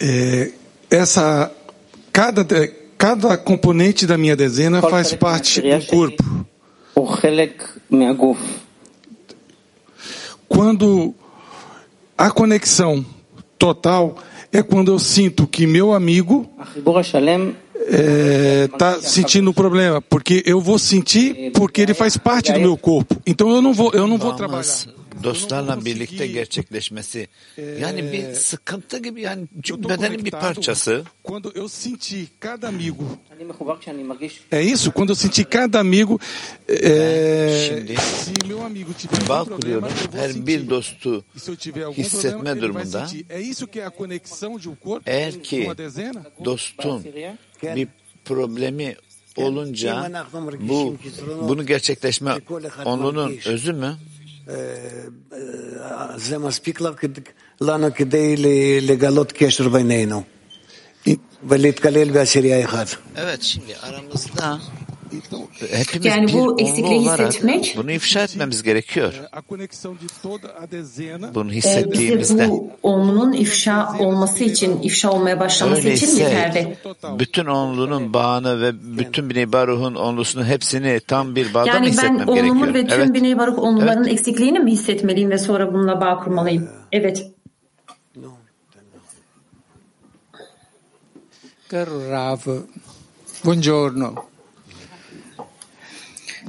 É, essa, cada, Cada componente da minha dezena faz parte do corpo. Quando a conexão total é quando eu sinto que meu amigo está sentindo um problema, porque eu vou sentir porque ele faz parte do meu corpo. Então eu não vou, eu não vou trabalhar. dostlarla birlikte gerçekleşmesi é, yani bir sıkıntı gibi yani bedenin bir parçası. Quando eu senti cada amigo. É isso, quando eu senti cada amigo é, şimdi bağ kuruyorum. Her bir dostu hissetme durumunda. É eğer ki dostun bir problemi olunca bu bunu gerçekleşme onunun özü mü? Evet şimdi aramızda hepimiz Yani bu eksikliği hissetmek- bunu ifşa etmemiz gerekiyor. Dezena Bunu bize hissettiğimizde bu onunun ifşa olması için, ifşa olmaya başlaması için yeterli. öyleyse bütün onlunun bağını ve bütün Bnei Baruch'un onlusunu hepsini tam bir bağda mı Yani ben hissetmem onumun ve gerekiyor? tüm Evet. Biney Baruk onluların eksikliğini mi hissetmeliyim ve sonra bununla bağ kurmalıyım? Evet. Caro Rav, buongiorno. Come facciamo Sevgili a Rav, sapere se günaydın. siamo divisi o se siamo uniti?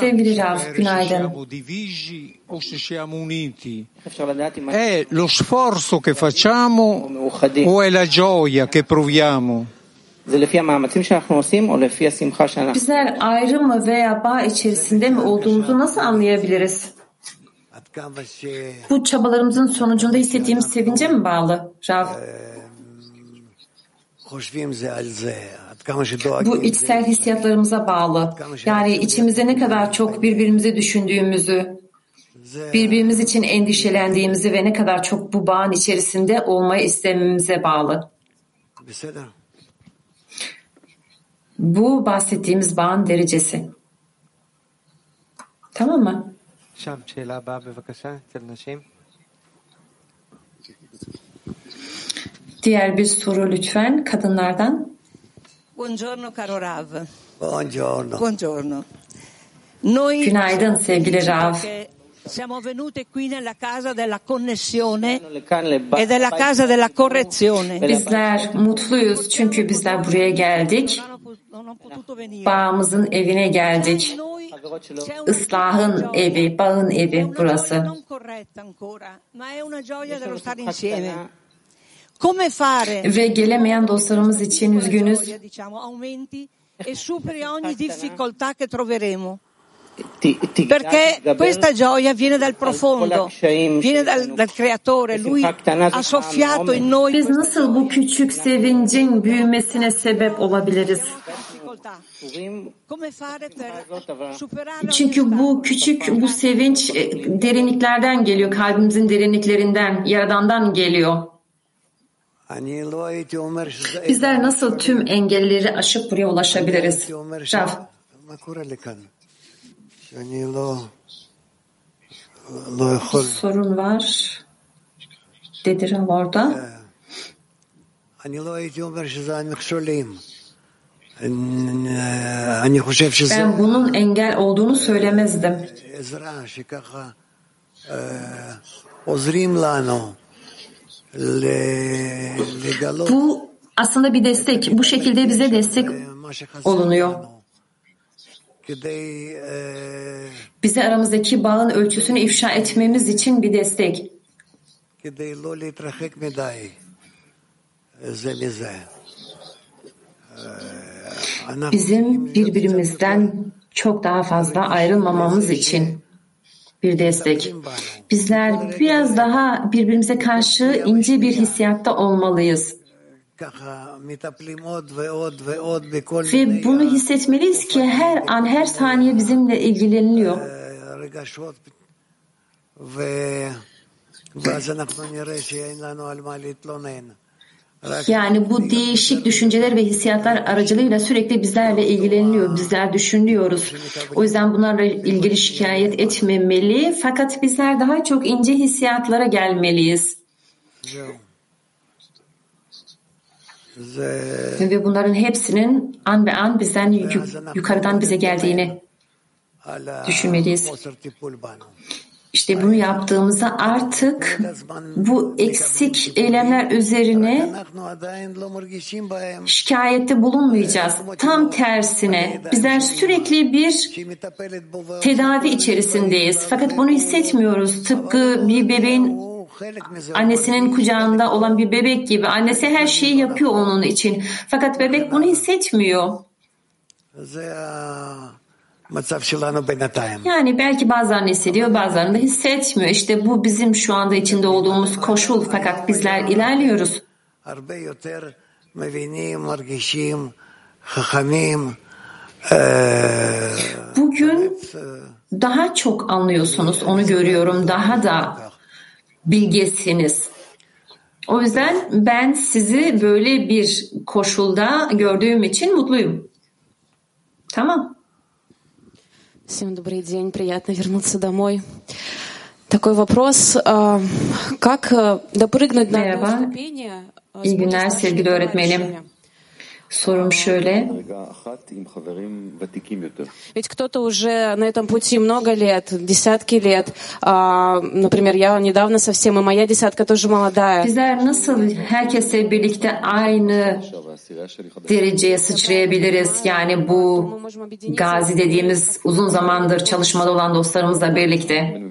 Sevgili Rav, günaydın. È lo sforzo che facciamo o è la gioia che proviamo? Bizler ayrım mı veya bağ içerisinde mi olduğumuzu nasıl anlayabiliriz? Bu çabalarımızın sonucunda hissettiğimiz sevince mi bağlı Rav? Ee, bu içsel hissiyatlarımıza bağlı. Yani içimizde ne kadar çok birbirimizi düşündüğümüzü, birbirimiz için endişelendiğimizi ve ne kadar çok bu bağın içerisinde olmayı istememize bağlı. Bu bahsettiğimiz bağın derecesi. Tamam mı? Diğer bir soru lütfen kadınlardan. Buongiorno caro Rav. Buongiorno. Buongiorno. Noi Günaydın sevgili Rav. siamo venute qui nella casa della connessione e della casa della correzione. Bizler mutluyuz çünkü bizler buraya geldik. Bağımızın evine geldik. Islahın evi, bağın evi burası. Ve gelemeyen dostlarımız için üzgünüz. E superi ogni difficoltà che troveremo. Perché questa gioia viene dal profondo, viene dal, dal creatore, lui ha soffiato in noi Biz nasıl bu küçük sevincin büyümesine sebep olabiliriz? come fare per superare Çünkü bu küçük, bu sevinç e, derinliklerden geliyor, kalbimizin derinliklerinden, Yaradan'dan geliyor. Bizler nasıl tüm engelleri aşıp buraya ulaşabiliriz? Rav. Sorun var. Dedi Rav orada. Ben bunun engel olduğunu söylemezdim. Bu aslında bir destek. Bu şekilde bize destek olunuyor. Bize aramızdaki bağın ölçüsünü ifşa etmemiz için bir destek. Bizim birbirimizden çok daha fazla ayrılmamamız için bir destek. Bizler biraz daha birbirimize karşı ince bir hissiyatta olmalıyız. Ve bunu hissetmeliyiz ki her an, her saniye bizimle ilgileniliyor. Ve yani bu değişik düşünceler ve hissiyatlar aracılığıyla sürekli bizlerle ilgileniliyor, bizler düşünüyoruz. O yüzden bunlarla ilgili şikayet etmemeli. Fakat bizler daha çok ince hissiyatlara gelmeliyiz. Ve bunların hepsinin an ve an bizden yukarıdan bize geldiğini düşünmeliyiz. İşte bunu yaptığımızda artık bu eksik eylemler üzerine şikayette bulunmayacağız. Tam tersine bizler sürekli bir tedavi içerisindeyiz. Fakat bunu hissetmiyoruz. Tıpkı bir bebeğin annesinin kucağında olan bir bebek gibi. Annesi her şeyi yapıyor onun için. Fakat bebek bunu hissetmiyor. Yani belki bazılarını hissediyor, bazılarını da hissetmiyor. İşte bu bizim şu anda içinde olduğumuz koşul fakat bizler ilerliyoruz. Bugün daha çok anlıyorsunuz, onu görüyorum. Daha da bilgesiniz. O yüzden ben sizi böyle bir koşulda gördüğüm için mutluyum. Tamam. Всем добрый день, приятно вернуться домой. Такой вопрос, а, как э, допрыгнуть на одну Merhaba. ступень э, с Sorum şöyle. Ведь кто-то уже на этом пути много лет, десятки лет. А, Например, я недавно совсем, и моя десятка тоже молодая. Bizler nasıl herkesle birlikte aynı dereceye sıçrayabiliriz? Yani bu gazi dediğimiz uzun zamandır çalışmada olan dostlarımızla birlikte.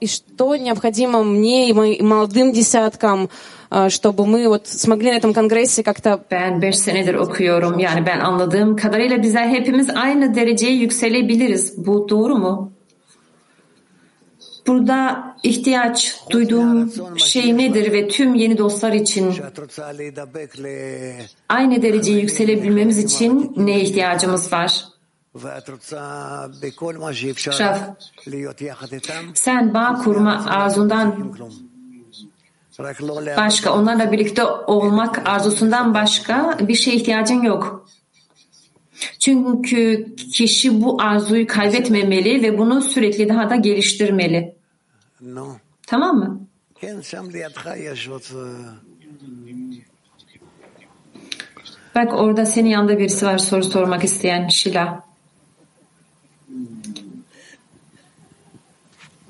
И что необходимо мне и молодым десяткам, а, Ee, чтобы мы вот смогли на этом конгрессе как-то... Ben 5 senedir okuyorum. Yani ben anladığım kadarıyla bizler hepimiz aynı dereceye yükselebiliriz. Bu doğru mu? Burada ihtiyaç duyduğum şey nedir ve tüm yeni dostlar için aynı dereceye yükselebilmemiz için neye ihtiyacımız var? Şaf, sen bağ kurma arzundan başka, onlarla birlikte olmak arzusundan başka bir şeye ihtiyacın yok. Çünkü kişi bu arzuyu kaybetmemeli ve bunu sürekli daha da geliştirmeli. נו, Tamam mı? Bak orada senin yanında birisi var soru sormak isteyen Şila.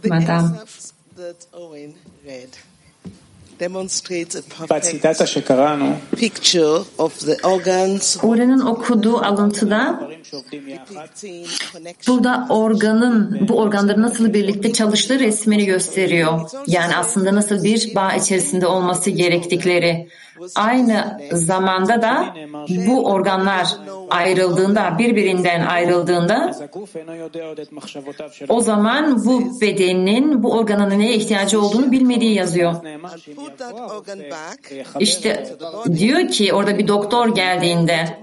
Madam. Demonstrates a perfect picture of the organs Oranın okuduğu alıntıda burada organın, bu organların nasıl birlikte çalıştığı resmini gösteriyor. Yani aslında nasıl bir bağ içerisinde olması gerektikleri. Aynı zamanda da bu organlar ayrıldığında, birbirinden ayrıldığında o zaman bu bedenin, bu organın neye ihtiyacı olduğunu bilmediği yazıyor. İşte diyor ki orada bir doktor geldiğinde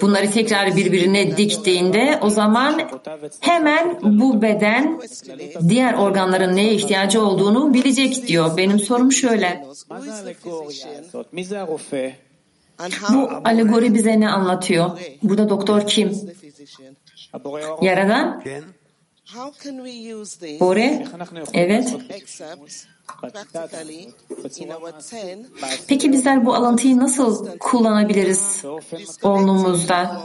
bunları tekrar birbirine diktiğinde o zaman hemen bu beden diğer organların neye ihtiyacı olduğunu bilecek diyor. Benim sorum şöyle. Bu alegori bize ne anlatıyor? Burada doktor kim? Yaradan? Bore? Evet. Peki bizler bu alıntıyı nasıl kullanabiliriz onluğumuzda?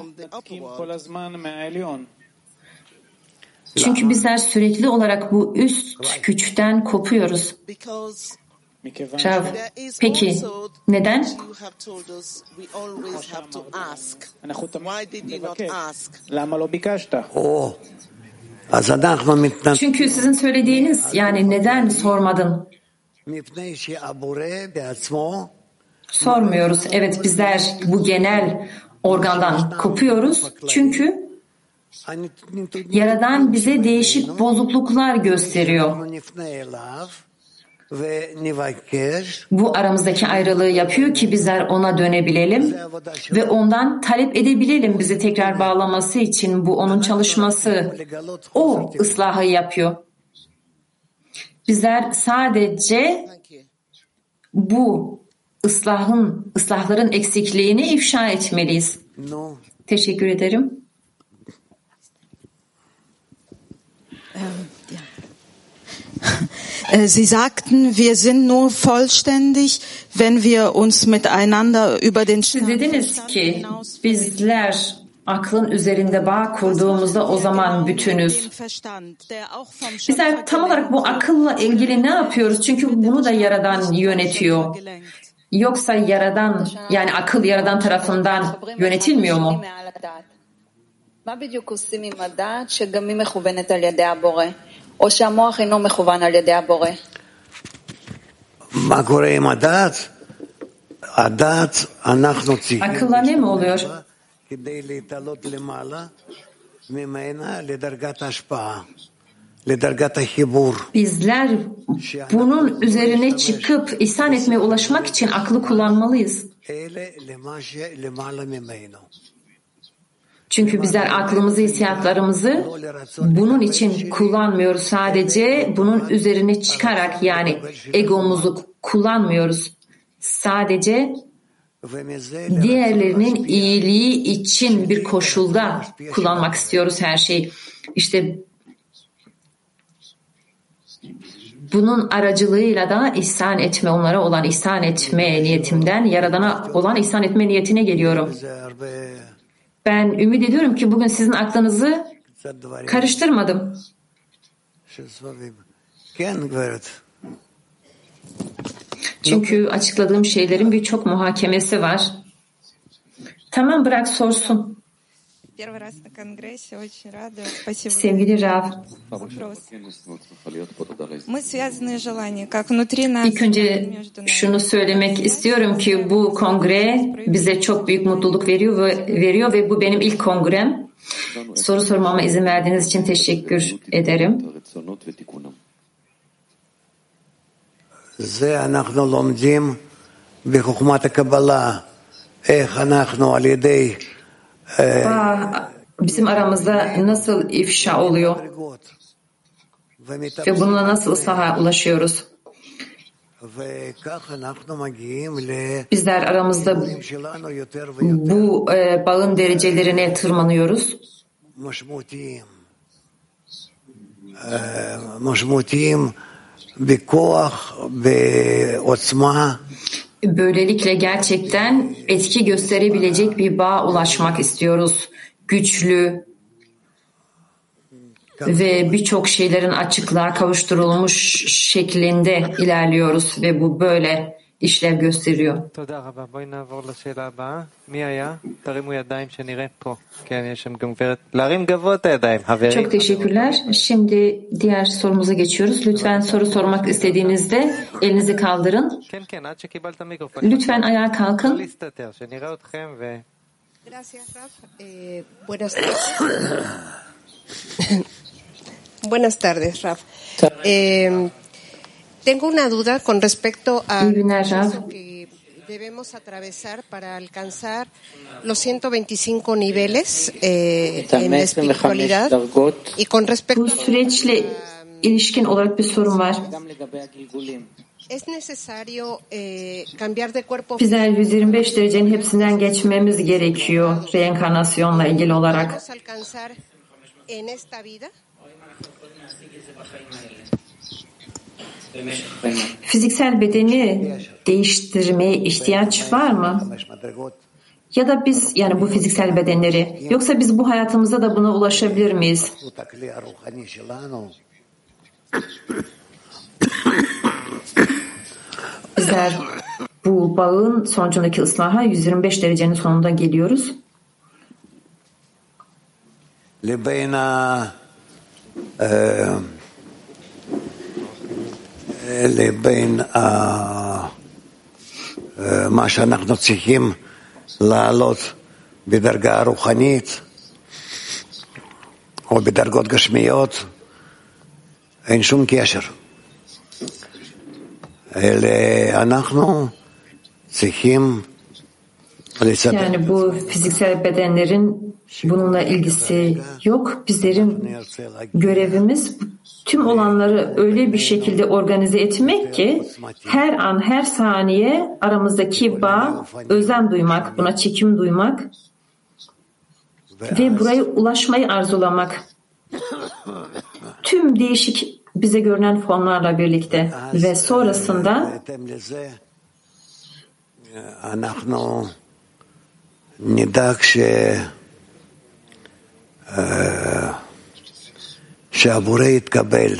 Çünkü bizler sürekli olarak bu üst güçten kopuyoruz. Rav, peki neden? Çünkü sizin söylediğiniz yani neden sormadın? Sormuyoruz. Evet bizler bu genel organdan kopuyoruz. Çünkü Yaradan bize değişik bozukluklar gösteriyor. Bu aramızdaki ayrılığı yapıyor ki bizler ona dönebilelim ve ondan talep edebilelim bizi tekrar bağlaması için bu onun çalışması. O ıslahı yapıyor. Bizler sadece bu ıslahın, ıslahların eksikliğini ifşa etmeliyiz. Teşekkür ederim. Sie sagten, wir sind nur vollständig, wenn wir uns miteinander über den Siz dediniz ki bizler aklın üzerinde bağ kurduğumuzda o zaman bütünüz. Bizler tam olarak bu akılla ilgili ne yapıyoruz? Çünkü bunu da Yaradan yönetiyor. Yoksa Yaradan yani akıl Yaradan tarafından yönetilmiyor mu? מה בדיוק עושים עם הדעת שגם היא מכוונת על ידי הבורא, או שהמוח אינו מכוון על ידי הבורא? מה קורה עם הדעת? הדעת, אנחנו צריכים Akılla ne mi oluyor? כדי להתעלות למעלה ממנה לדרגת ההשפעה, לדרגת החיבור. Bizler bunun üzerine çıkıp ihsan etmeye ulaşmak için aklı kullanmalıyız. Çünkü bizler aklımızı, hissiyatlarımızı bunun için kullanmıyoruz. Sadece bunun üzerine çıkarak yani egomuzu kullanmıyoruz. Sadece diğerlerinin iyiliği için bir koşulda kullanmak istiyoruz her şeyi. İşte bunun aracılığıyla da ihsan etme, onlara olan ihsan etme niyetimden, Yaradan'a olan ihsan etme niyetine geliyorum. Ben ümit ediyorum ki bugün sizin aklınızı karıştırmadım. Çünkü açıkladığım şeylerin birçok muhakemesi var. Tamam bırak sorsun. Sevgili Rav, ilk önce şunu söylemek istiyorum ki bu kongre bize çok büyük mutluluk veriyor ve, veriyor ve bu benim ilk kongrem. Soru sormama izin verdiğiniz için teşekkür ederim. זה אנחנו לומדים בחוכמת הקבלה, איך אנחנו על ידי Bağ bizim aramızda nasıl ifşa oluyor ve bununla nasıl ıslaha ulaşıyoruz? Bizler aramızda bu e, bağın derecelerine tırmanıyoruz. משמעותיים Böylelikle gerçekten etki gösterebilecek bir bağ ulaşmak istiyoruz. Güçlü ve birçok şeylerin açıklığa kavuşturulmuş şeklinde ilerliyoruz ve bu böyle işlev gösteriyor. Çok teşekkürler. Şimdi diğer sorumuza geçiyoruz. Lütfen soru sormak istediğinizde elinizi kaldırın. Lütfen ayağa kalkın. Eh, buenas tardes. buenas tardes, Raf. Eh, Tengo una duda con respecto a lo que debemos atravesar para alcanzar los 125 niveles eh, en la espiritualidad y con respecto süreçle ilişkin olarak bir sorun var. Es necesario eh, cambiar de cuerpo Bizler 125 derecenin hepsinden geçmemiz gerekiyor reenkarnasyonla ilgili olarak. Fiziksel bedeni değiştirmeye ihtiyaç var mı? Ya da biz yani bu fiziksel bedenleri yoksa biz bu hayatımızda da buna ulaşabilir miyiz? Bizler bu bağın sonucundaki ıslaha 125 derecenin sonunda geliyoruz. Lebena e, לבין מה שאנחנו צריכים לעלות בדרגה רוחנית או בדרגות גשמיות, אין שום קשר. אלא אנחנו צריכים לספר... Yani bu fiziksel bedenlerin bununla ilgisi yok. Bizlerin görevimiz tüm olanları öyle bir şekilde organize etmek ki her an her saniye aramızdaki bağ, özlem duymak, buna çekim duymak ve buraya ulaşmayı arzulamak. Tüm değişik bize görünen formlarla birlikte ve sonrasında nidak she e, שהבורא יתקבל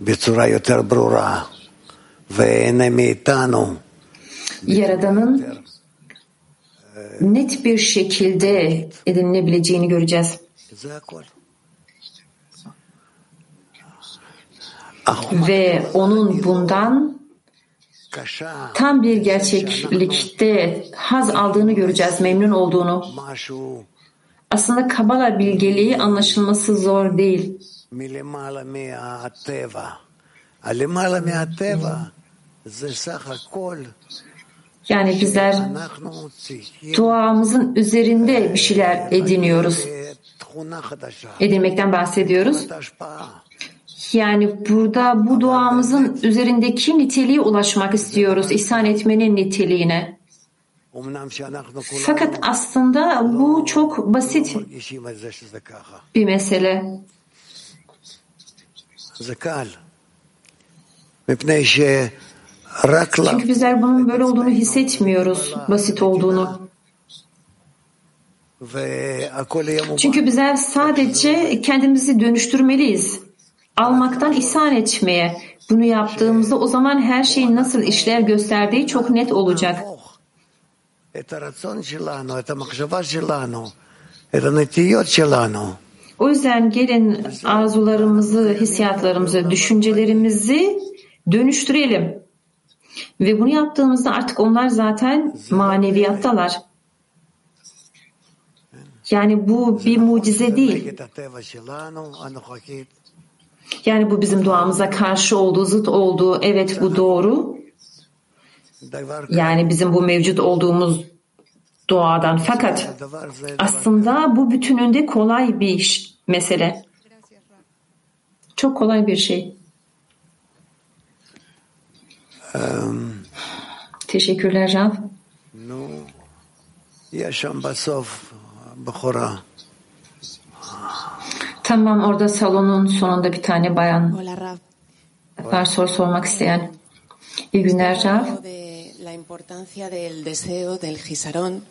בצורה יותר ברורה והנה מאיתנו Yaradan'ın net bir şekilde edinilebileceğini göreceğiz. Ve onun bundan tam bir gerçeklikte haz aldığını göreceğiz, memnun olduğunu. Aslında Kabala bilgeliği anlaşılması zor değil. Yani bizler duamızın üzerinde bir şeyler ediniyoruz. Edinmekten bahsediyoruz. Yani burada bu duamızın üzerindeki niteliğe ulaşmak istiyoruz. İhsan etmenin niteliğine. Fakat aslında bu çok basit bir mesele. Çünkü bizler bunun böyle olduğunu hissetmiyoruz, basit olduğunu. Çünkü bizler sadece kendimizi dönüştürmeliyiz. Almaktan ihsan etmeye. Bunu yaptığımızda o zaman her şeyin nasıl işlev gösterdiği çok net olacak. O yüzden gelin arzularımızı, hissiyatlarımızı, düşüncelerimizi dönüştürelim. Ve bunu yaptığımızda artık onlar zaten maneviyattalar. Yani bu bir mucize değil. Yani bu bizim duamıza karşı olduğu, zıt olduğu, evet bu doğru. Yani bizim bu mevcut olduğumuz doğadan. Fakat aslında bu bütününde kolay bir iş, mesele. Çok kolay bir şey. Um, Teşekkürler Rab. No, yaşam basof, bukhora. Tamam orada salonun sonunda bir tane bayan var soru sormak isteyen. İyi günler Rab. La importancia del deseo del gisarón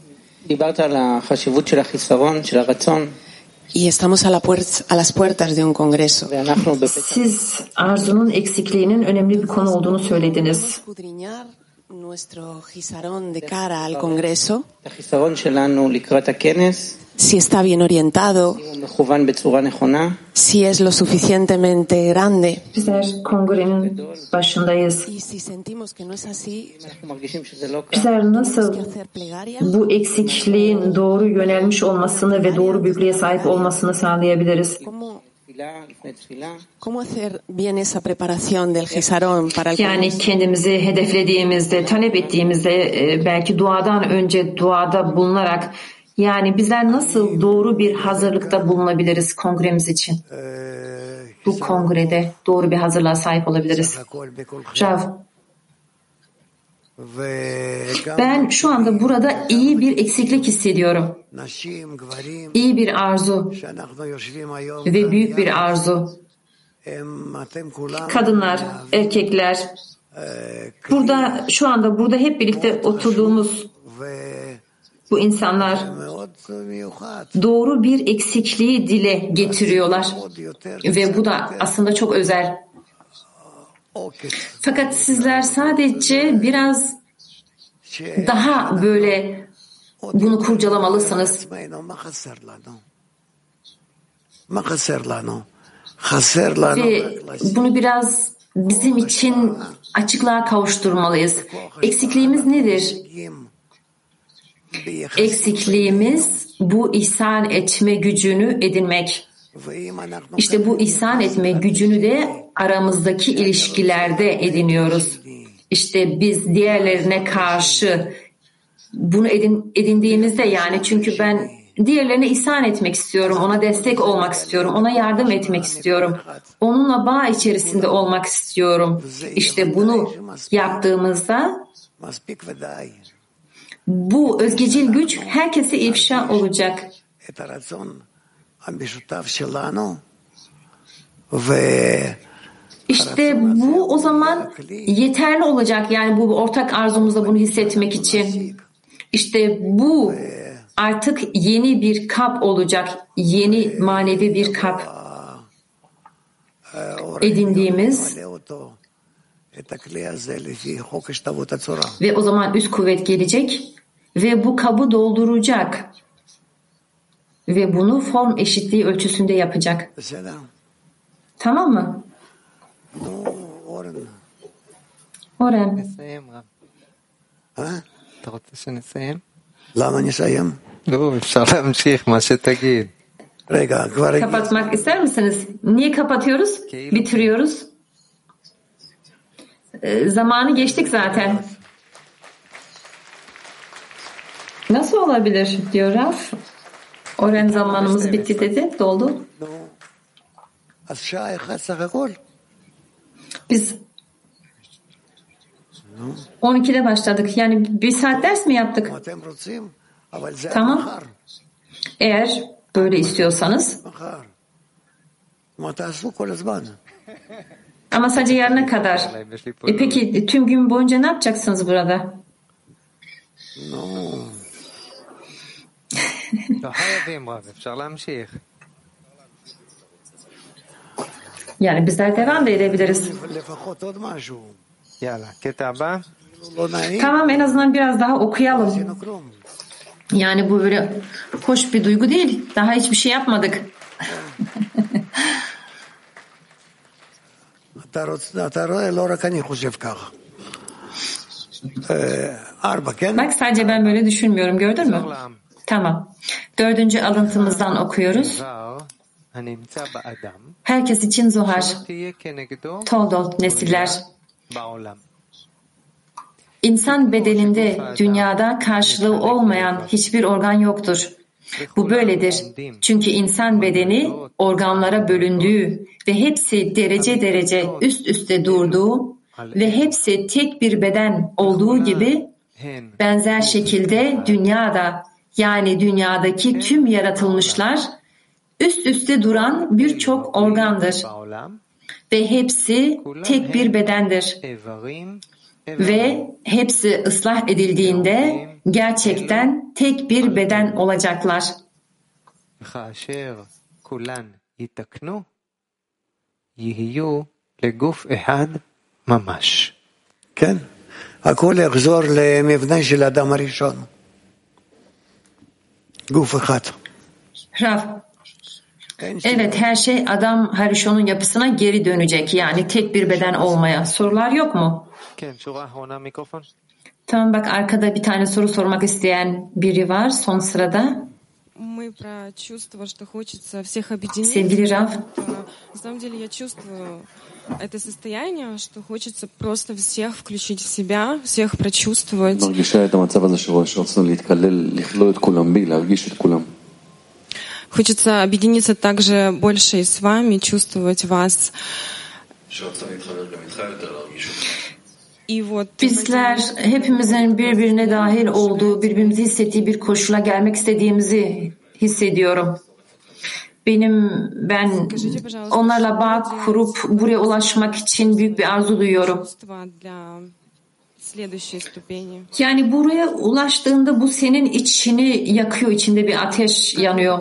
Y estamos a, las puertas de un congreso. Siz arzunun eksikliğinin önemli de cara al congreso. si está bien orientado, si es lo suficientemente grande. Y si sentimos que no es así, bizler bu eksikliğin doğru yönelmiş olmasını ve doğru büyüklüğe sahip olmasını sağlayabiliriz? ¿Cómo hacer bien esa preparación del Gesarón para el Yani kendimizi hedeflediğimizde, talep ettiğimizde e, belki duadan önce duada bulunarak yani bizler nasıl doğru bir hazırlıkta bulunabiliriz kongremiz için? Bu kongrede doğru bir hazırlığa sahip olabiliriz. Rav, ben şu anda burada iyi bir eksiklik hissediyorum. İyi bir arzu ve büyük bir arzu. Kadınlar, erkekler, burada şu anda burada hep birlikte oturduğumuz bu insanlar doğru bir eksikliği dile getiriyorlar ve bu da aslında çok özel. Fakat sizler sadece biraz daha böyle bunu kurcalamalısınız. Ve bunu biraz bizim için açıklığa kavuşturmalıyız. Eksikliğimiz nedir? Eksikliğimiz bu ihsan etme gücünü edinmek. İşte bu ihsan etme gücünü de aramızdaki ilişkilerde ediniyoruz. İşte biz diğerlerine karşı bunu edin, edindiğimizde yani çünkü ben diğerlerine ihsan etmek istiyorum, ona destek olmak istiyorum, ona yardım etmek istiyorum. Onunla bağ içerisinde olmak istiyorum. İşte bunu yaptığımızda bu özgecil güç herkese ifşa olacak. İşte bu o zaman yeterli olacak yani bu ortak arzumuzda bunu hissetmek için. İşte bu artık yeni bir kap olacak. Yeni manevi bir kap edindiğimiz ve o zaman üst kuvvet gelecek ve bu kabı dolduracak ve bunu form eşitliği ölçüsünde yapacak. Tamam mı? Oren. אתה רוצה שנסיים? למה נסיים? לא, אפשר להמשיך, מה שתגיד. רגע, כבר... Kapatmak ister misiniz? Niye kapatıyoruz? ee, zamanı geçtik zaten. Nasıl olabilir diyor Raf. Oren zamanımız bitti dedi. Doldu. Biz 12'de başladık. Yani bir saat ders mi yaptık? Tamam. Eğer böyle istiyorsanız. Ama sadece yarına kadar. E peki tüm gün boyunca ne yapacaksınız burada? Yani bizler devam da edebiliriz. Tamam en azından biraz daha okuyalım. Yani bu böyle hoş bir duygu değil. Daha hiçbir şey yapmadık. Bak sadece ben böyle düşünmüyorum gördün mü? Tamam. Dördüncü alıntımızdan okuyoruz. Herkes için Zohar. Toldol nesiller. İnsan bedeninde dünyada karşılığı olmayan hiçbir organ yoktur. Bu böyledir. Çünkü insan bedeni organlara bölündüğü ve hepsi derece derece üst üste durduğu ve hepsi tek bir beden olduğu gibi benzer şekilde dünyada yani dünyadaki tüm yaratılmışlar üst üste duran birçok organdır. ve hepsi tek bir bedendir Ve hepsi ıslah edildiğinde gerçekten tek bir beden olacaklar. כן, הכל יחזור למבנה של האדם הראשון. גוף אחד. Rav, Evet her şey Adam Harishon'un yapısına geri dönecek. Yani tek bir beden olmaya. Sorular yok mu? Tamam bak arkada bir tane soru sormak isteyen biri var son sırada. Мы про чувство, что хочется всех объединить. Rav. На самом деле я чувствую это состояние, что хочется просто всех включить в себя, всех прочувствовать. Хочется объединиться также больше и с вами, чувствовать вас. Bizler hepimizin birbirine dahil olduğu, birbirimizi hissettiği bir koşula gelmek istediğimizi hissediyorum. Benim ben onlarla bağ kurup buraya ulaşmak için büyük bir arzu duyuyorum. Yani buraya ulaştığında bu senin içini yakıyor, içinde bir ateş yanıyor.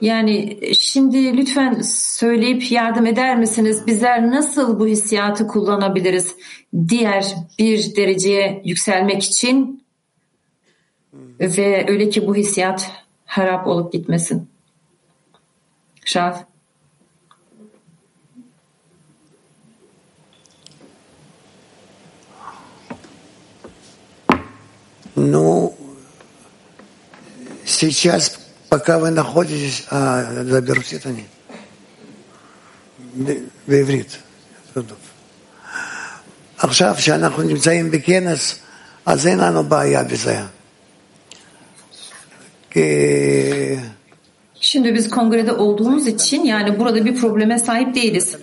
Yani şimdi lütfen söyleyip yardım eder misiniz? Bizler nasıl bu hissiyatı kullanabiliriz? Diğer bir dereceye yükselmek için ve öyle ki bu hissiyat harap olup gitmesin. Şaf. Ну, сейчас, пока вы находитесь, а, заберут они, בעברית. עכשיו, כשאנחנו נמצאים בכנס, אז אין לנו בעיה בזה. Şimdi biz kongrede olduğumuz için yani burada bir probleme sahip değiliz.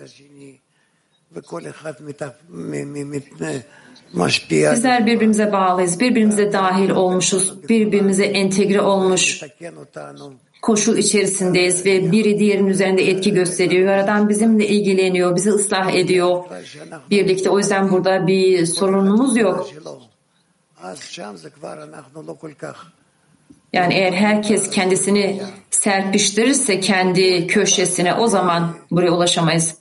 Bizler birbirimize bağlıyız, birbirimize dahil olmuşuz, birbirimize entegre olmuş koşul içerisindeyiz ve biri diğerinin üzerinde etki gösteriyor. Yaradan bizimle ilgileniyor, bizi ıslah ediyor birlikte. O yüzden burada bir sorunumuz yok. Yani eğer herkes kendisini serpiştirirse kendi köşesine o zaman buraya ulaşamayız.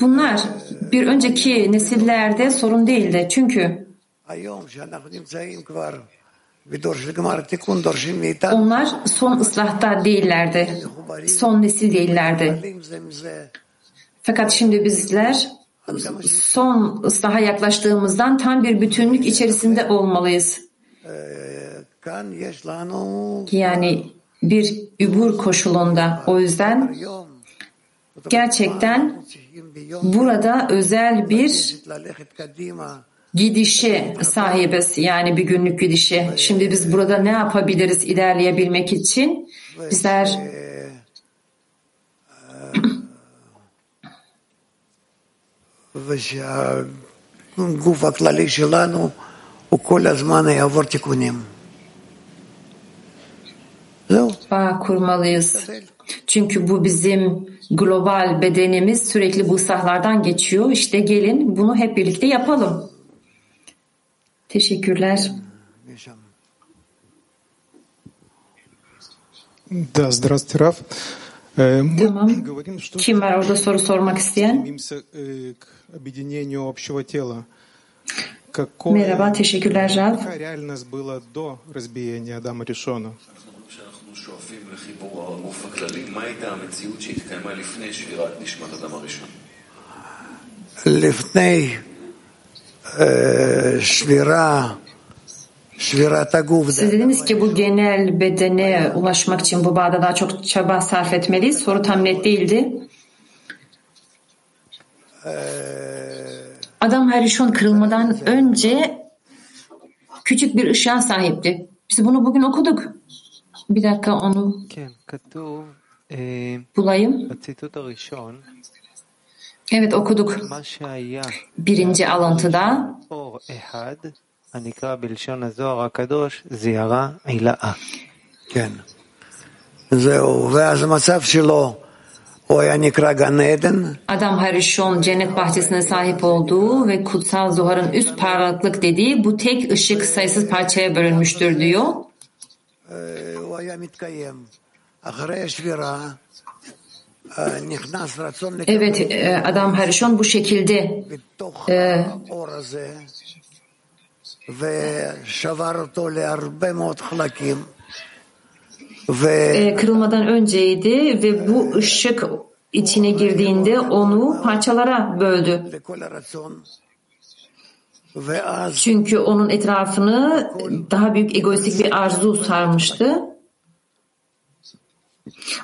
Bunlar bir önceki nesillerde sorun değildi. Çünkü onlar son ıslahta değillerdi. Son nesil değillerdi. Fakat şimdi bizler son ıslaha yaklaştığımızdan tam bir bütünlük içerisinde olmalıyız. Yani bir übur koşulunda. O yüzden gerçekten burada özel bir gidişe sahibiz. Yani bir günlük gidişe. Şimdi biz burada ne yapabiliriz ilerleyebilmek için? Bizler ושהגוף הכללי שלנו הוא כל הזמן יעבור תיקונים. Bağ kurmalıyız. Çünkü bu bizim global bedenimiz sürekli bu ıslahlardan geçiyor. İşte gelin bunu hep birlikte yapalım. Teşekkürler. Да, здравствуйте, Раф. Tamam. Kim var orada soru sormak isteyen? Merhaba, teşekkürler Rav. לפני שבירה Siz dediniz ki bu genel bedene ulaşmak için bu bağda daha çok çaba sarf etmeliyiz. Soru tam net değildi. Adam Harishon kırılmadan önce küçük bir ışığa sahipti. Biz bunu bugün okuduk. Bir dakika onu bulayım. Evet okuduk. Birinci alıntıda הנקרא בלשון הזוהר הקדוש זיהרה עילאה. כן. זהו, ואז המצב שלו o היה נקרא גן עדן. Adam Harishon cennet bahçesine sahip olduğu ve kutsal zuharın üst parlaklık dediği bu tek ışık sayısız parçaya bölünmüştür diyor. Evet, adam Harishon bu şekilde e, e, kırılmadan önceydi ve bu ışık içine girdiğinde onu parçalara böldü. Çünkü onun etrafını daha büyük egoistik bir arzu sarmıştı.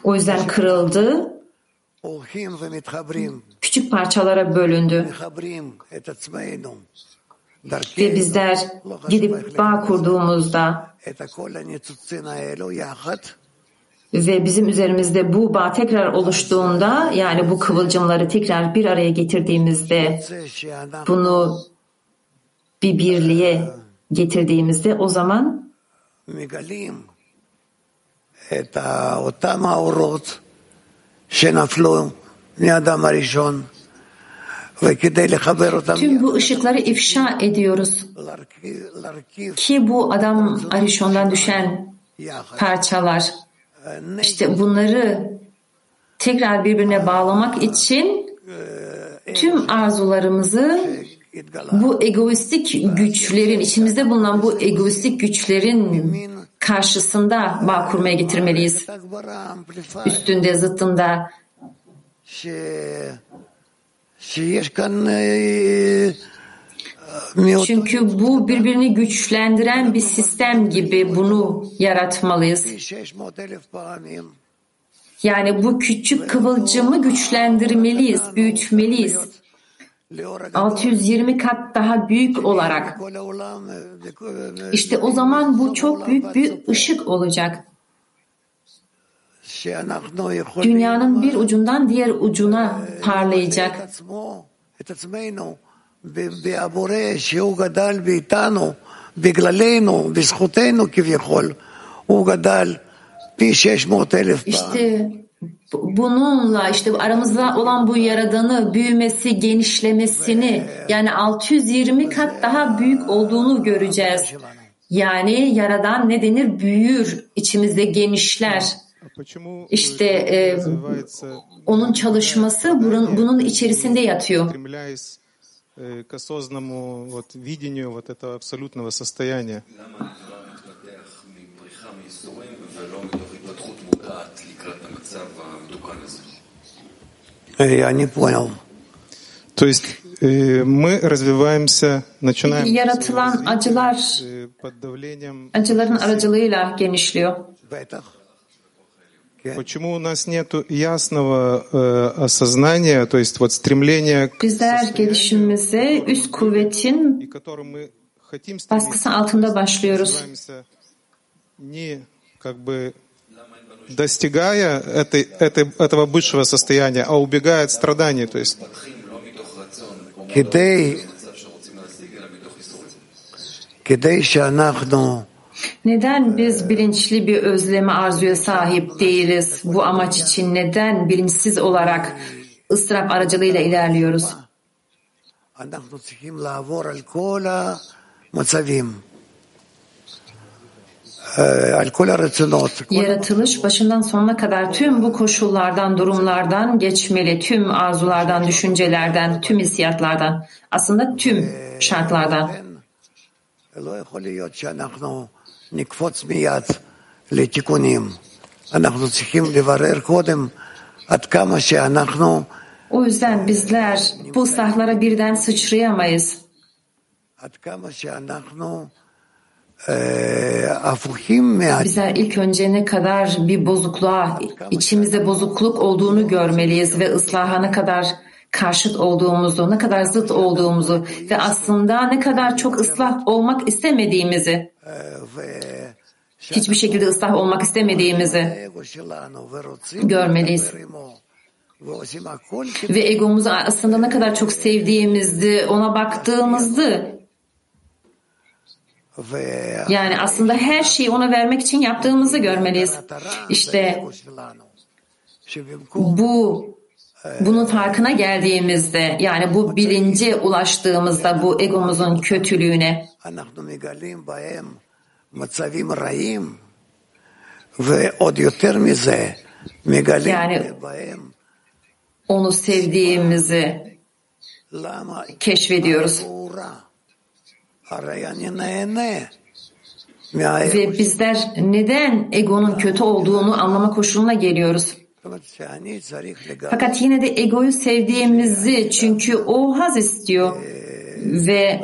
O yüzden kırıldı. Küçük parçalara bölündü. Ve bizler gidip bağ kurduğumuzda ve bizim üzerimizde bu bağ tekrar oluştuğunda yani bu kıvılcımları tekrar bir araya getirdiğimizde bunu bir birliğe getirdiğimizde o zaman Tüm bu ışıkları ifşa ediyoruz. Ki bu adam Arishon'dan düşen parçalar. İşte bunları tekrar birbirine bağlamak için tüm arzularımızı bu egoistik güçlerin, içimizde bulunan bu egoistik güçlerin karşısında bağ kurmaya getirmeliyiz. Üstünde, zıttında. Çünkü bu birbirini güçlendiren bir sistem gibi bunu yaratmalıyız. Yani bu küçük kıvılcımı güçlendirmeliyiz, büyütmeliyiz. 620 kat daha büyük olarak. İşte o zaman bu çok büyük bir ışık olacak. Dünyanın bir ucundan diğer ucuna parlayacak. İşte bununla işte aramızda olan bu yaradanı büyümesi, genişlemesini yani 620 kat daha büyük olduğunu göreceğiz. Yani yaradan ne denir? Büyür, içimizde genişler. İşte e, onun çalışması bunun, bunun içerisinde yatıyor к осознанному вот, видению вот этого абсолютного состояния. Я не понял. То есть э, мы развиваемся, начинаем Yaratılan acılar acıların aracılığıyla genişliyor. Почему у нас нет ясного э, осознания, то есть вот стремления к Bizler gelişimimize üst kuvvetin baskısı altında başlıyoruz. Не как бы достигая этой, этой, этого высшего состояния, а убегая от страданий. То есть Neden biz bilinçli bir özleme arzuya sahip değiliz bu amaç için? Neden bilinçsiz olarak ıstırap aracılığıyla ilerliyoruz? Yaratılış başından sonuna kadar tüm bu koşullardan, durumlardan geçmeli. Tüm arzulardan, düşüncelerden, tüm hissiyatlardan. Aslında tüm şartlardan. O yüzden bizler bu sahlara birden sıçrayamayız. Bizler ilk önce ne kadar bir bozukluğa, içimizde bozukluk olduğunu görmeliyiz ve ıslaha ne kadar karşıt olduğumuzu, ne kadar zıt olduğumuzu ve aslında ne kadar çok ıslah olmak istemediğimizi, hiçbir şekilde ıslah olmak istemediğimizi görmeliyiz. Ve egomuzu aslında ne kadar çok sevdiğimizi ona baktığımızda Yani aslında her şeyi ona vermek için yaptığımızı görmeliyiz. İşte bu bunun farkına geldiğimizde yani bu bilince ulaştığımızda bu egomuzun kötülüğüne yani onu sevdiğimizi keşfediyoruz. Ve bizler neden egonun kötü olduğunu anlama koşuluna geliyoruz. Fakat yine de egoyu sevdiğimizi çünkü o haz istiyor ve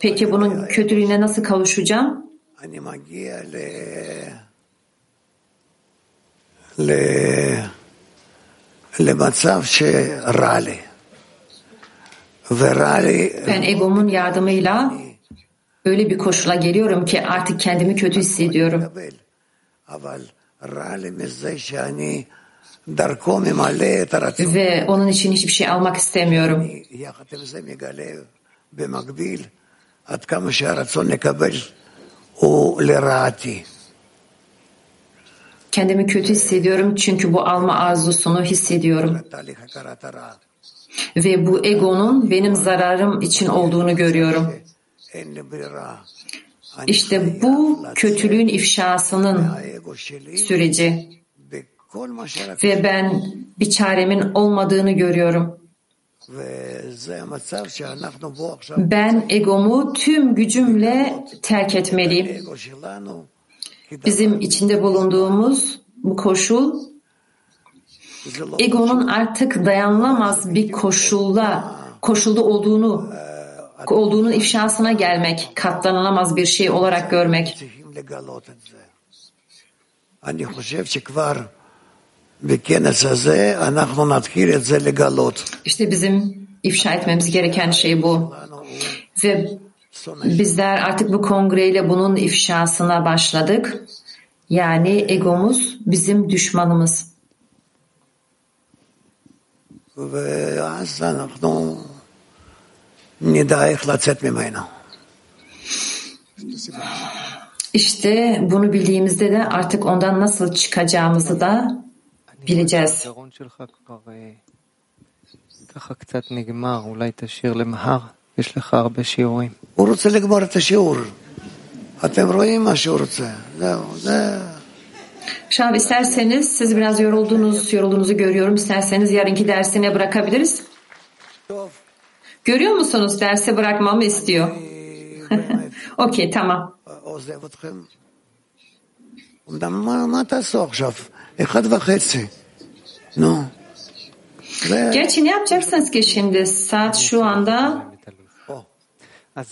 peki bunun kötülüğüne nasıl kavuşacağım? Ben egomun yardımıyla öyle bir koşula geliyorum ki artık kendimi kötü hissediyorum. Ve onun için hiçbir şey almak istemiyorum. Kendimi kötü hissediyorum çünkü bu alma arzusunu hissediyorum. Ve bu egonun benim zararım için olduğunu görüyorum. İşte bu kötülüğün ifşasının süreci. Ve ben bir çaremin olmadığını görüyorum. Ben egomu tüm gücümle terk etmeliyim. Bizim içinde bulunduğumuz bu koşul egonun artık dayanılamaz bir koşulda koşulda olduğunu olduğunun ifşasına gelmek, katlanılamaz bir şey olarak görmek. İşte bizim ifşa etmemiz gereken şey bu. Ve bizler artık bu kongreyle bunun ifşasına başladık. Yani egomuz bizim düşmanımız İşte bunu bildiğimizde de artık ondan nasıl çıkacağımızı da bileceğiz. הוא רוצה לגמור את השיעור. אתם רואים מה שהוא רוצה. זהו, זה... Şav isterseniz siz biraz yoruldunuz, yorulduğunuzu görüyorum. İsterseniz yarınki dersine bırakabiliriz. Görüyor musunuz dersi bırakmamı istiyor. Okey tamam. Gerçi ne yapacaksınız ki şimdi? Saat şu anda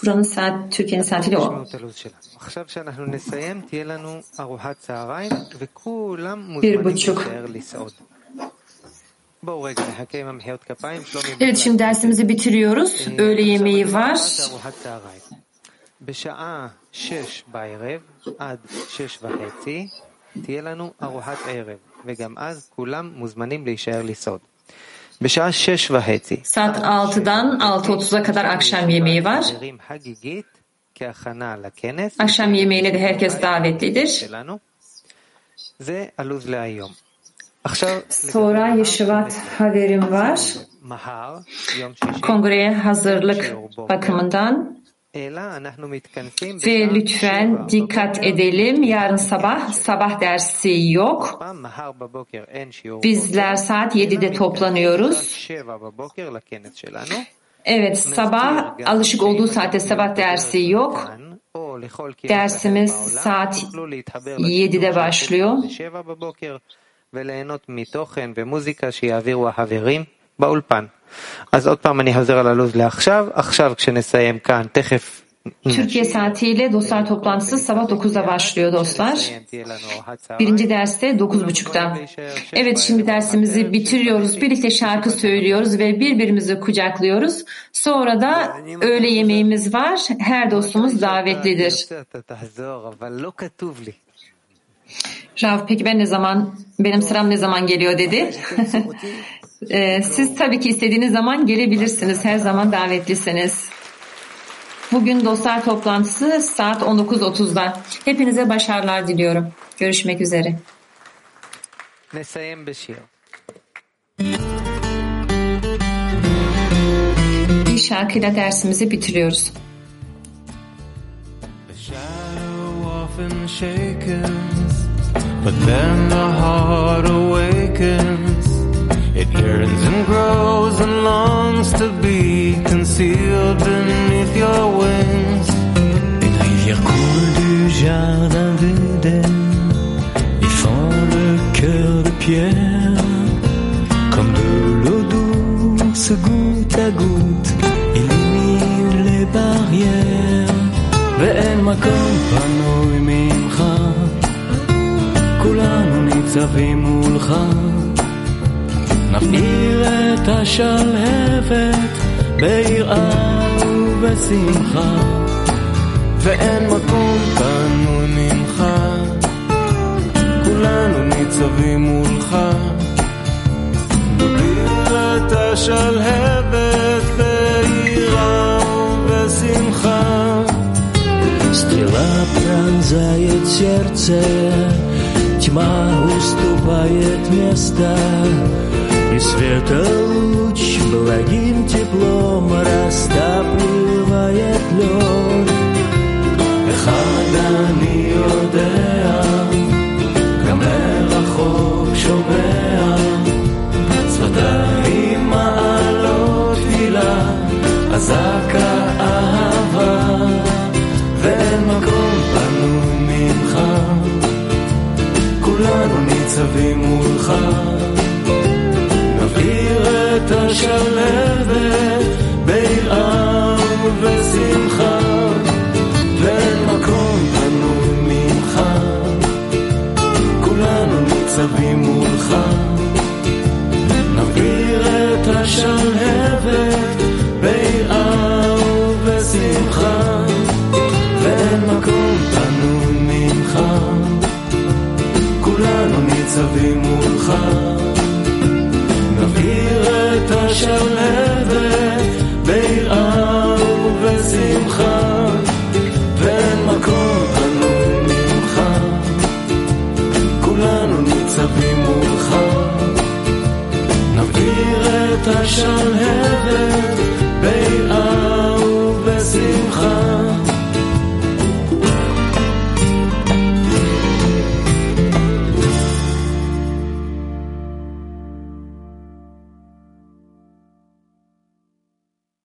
Buranın saat, Türkiye'nin saatiyle o. Bir buçuk. Evet şimdi dersimizi bitiriyoruz. Öğle yemeği var. בשעה שש בערב עד שש וחצי תהיה לנו ארוחת ערב, וגם אז כולם מוזמנים להישאר לסעוד. בשעה שש וחצי. Saat 6'dan 6.30'a kadar akşam yemeği var. כהכנה לכנס. Akşam yemeğine de herkes davetlidir. זה הלו"ז להיום. Sonra Yeşivat haberim var. Kongreye hazırlık bakımından ve lütfen dikkat edelim. Yarın sabah sabah dersi yok. Bizler saat 7'de toplanıyoruz. Evet sabah alışık olduğu saatte sabah dersi yok. Dersimiz saat 7'de başlıyor. וליהנות מתוכן ומוזיקה שיעבירו החברים באולפן. אז עוד פעם אני חוזר על הלו"ז לעכשיו. עכשיו כשנסיים כאן, תכף Türkiye saatiyle dostlar toplantısı sabah 9'da başlıyor dostlar. Birinci derste 9.30'da. Evet şimdi dersimizi bitiriyoruz. Birlikte şarkı söylüyoruz ve birbirimizi kucaklıyoruz. Sonra da öğle yemeğimiz var. Her dostumuz davetlidir. Rav peki ben ne zaman benim sıram ne zaman geliyor dedi. Siz tabii ki istediğiniz zaman gelebilirsiniz. Her zaman davetlisiniz. Bugün dostlar toplantısı saat 19.30'da. Hepinize başarılar diliyorum. Görüşmek üzere. Bir şarkıyla dersimizi bitiriyoruz. But then the heart awakens It yearns and grows and longs to be concealed beneath your wings. Une rivière coule du jardin d'Éden et fend le cœur de pierre. Comme de l'eau douce goutte à goutte illumine les barrières. ואין מקום פנוי ממך, כולנו ניצבים מולך. נבעיר את השלהבת ביראה ובשמחה, ואין מקום פנוי ממך, כולנו ניצבים מולך. נבעיר את השלהבת ביראה ובשמחה. Стрела пронзает сердце, тьма уступает место. И света луч благим теплом растапливает лед. אחד אני יודע, גם מרחוק שומע, שפתיים מעלות תפילה, אזעקה אהבה, כולנו ניצבים מולך. את השלבת ביראה ובשמחה ואין מקום פנוי ממך. כולנו ניצבים מולך. נבעיר את השלהבת ביראה ובשמחה כולנו ניצבים מולך. את השלהבת ביראה ובשמחה ואין מקום פנוי ממך. כולנו ניצבים מולך. נבעיר את השלהבת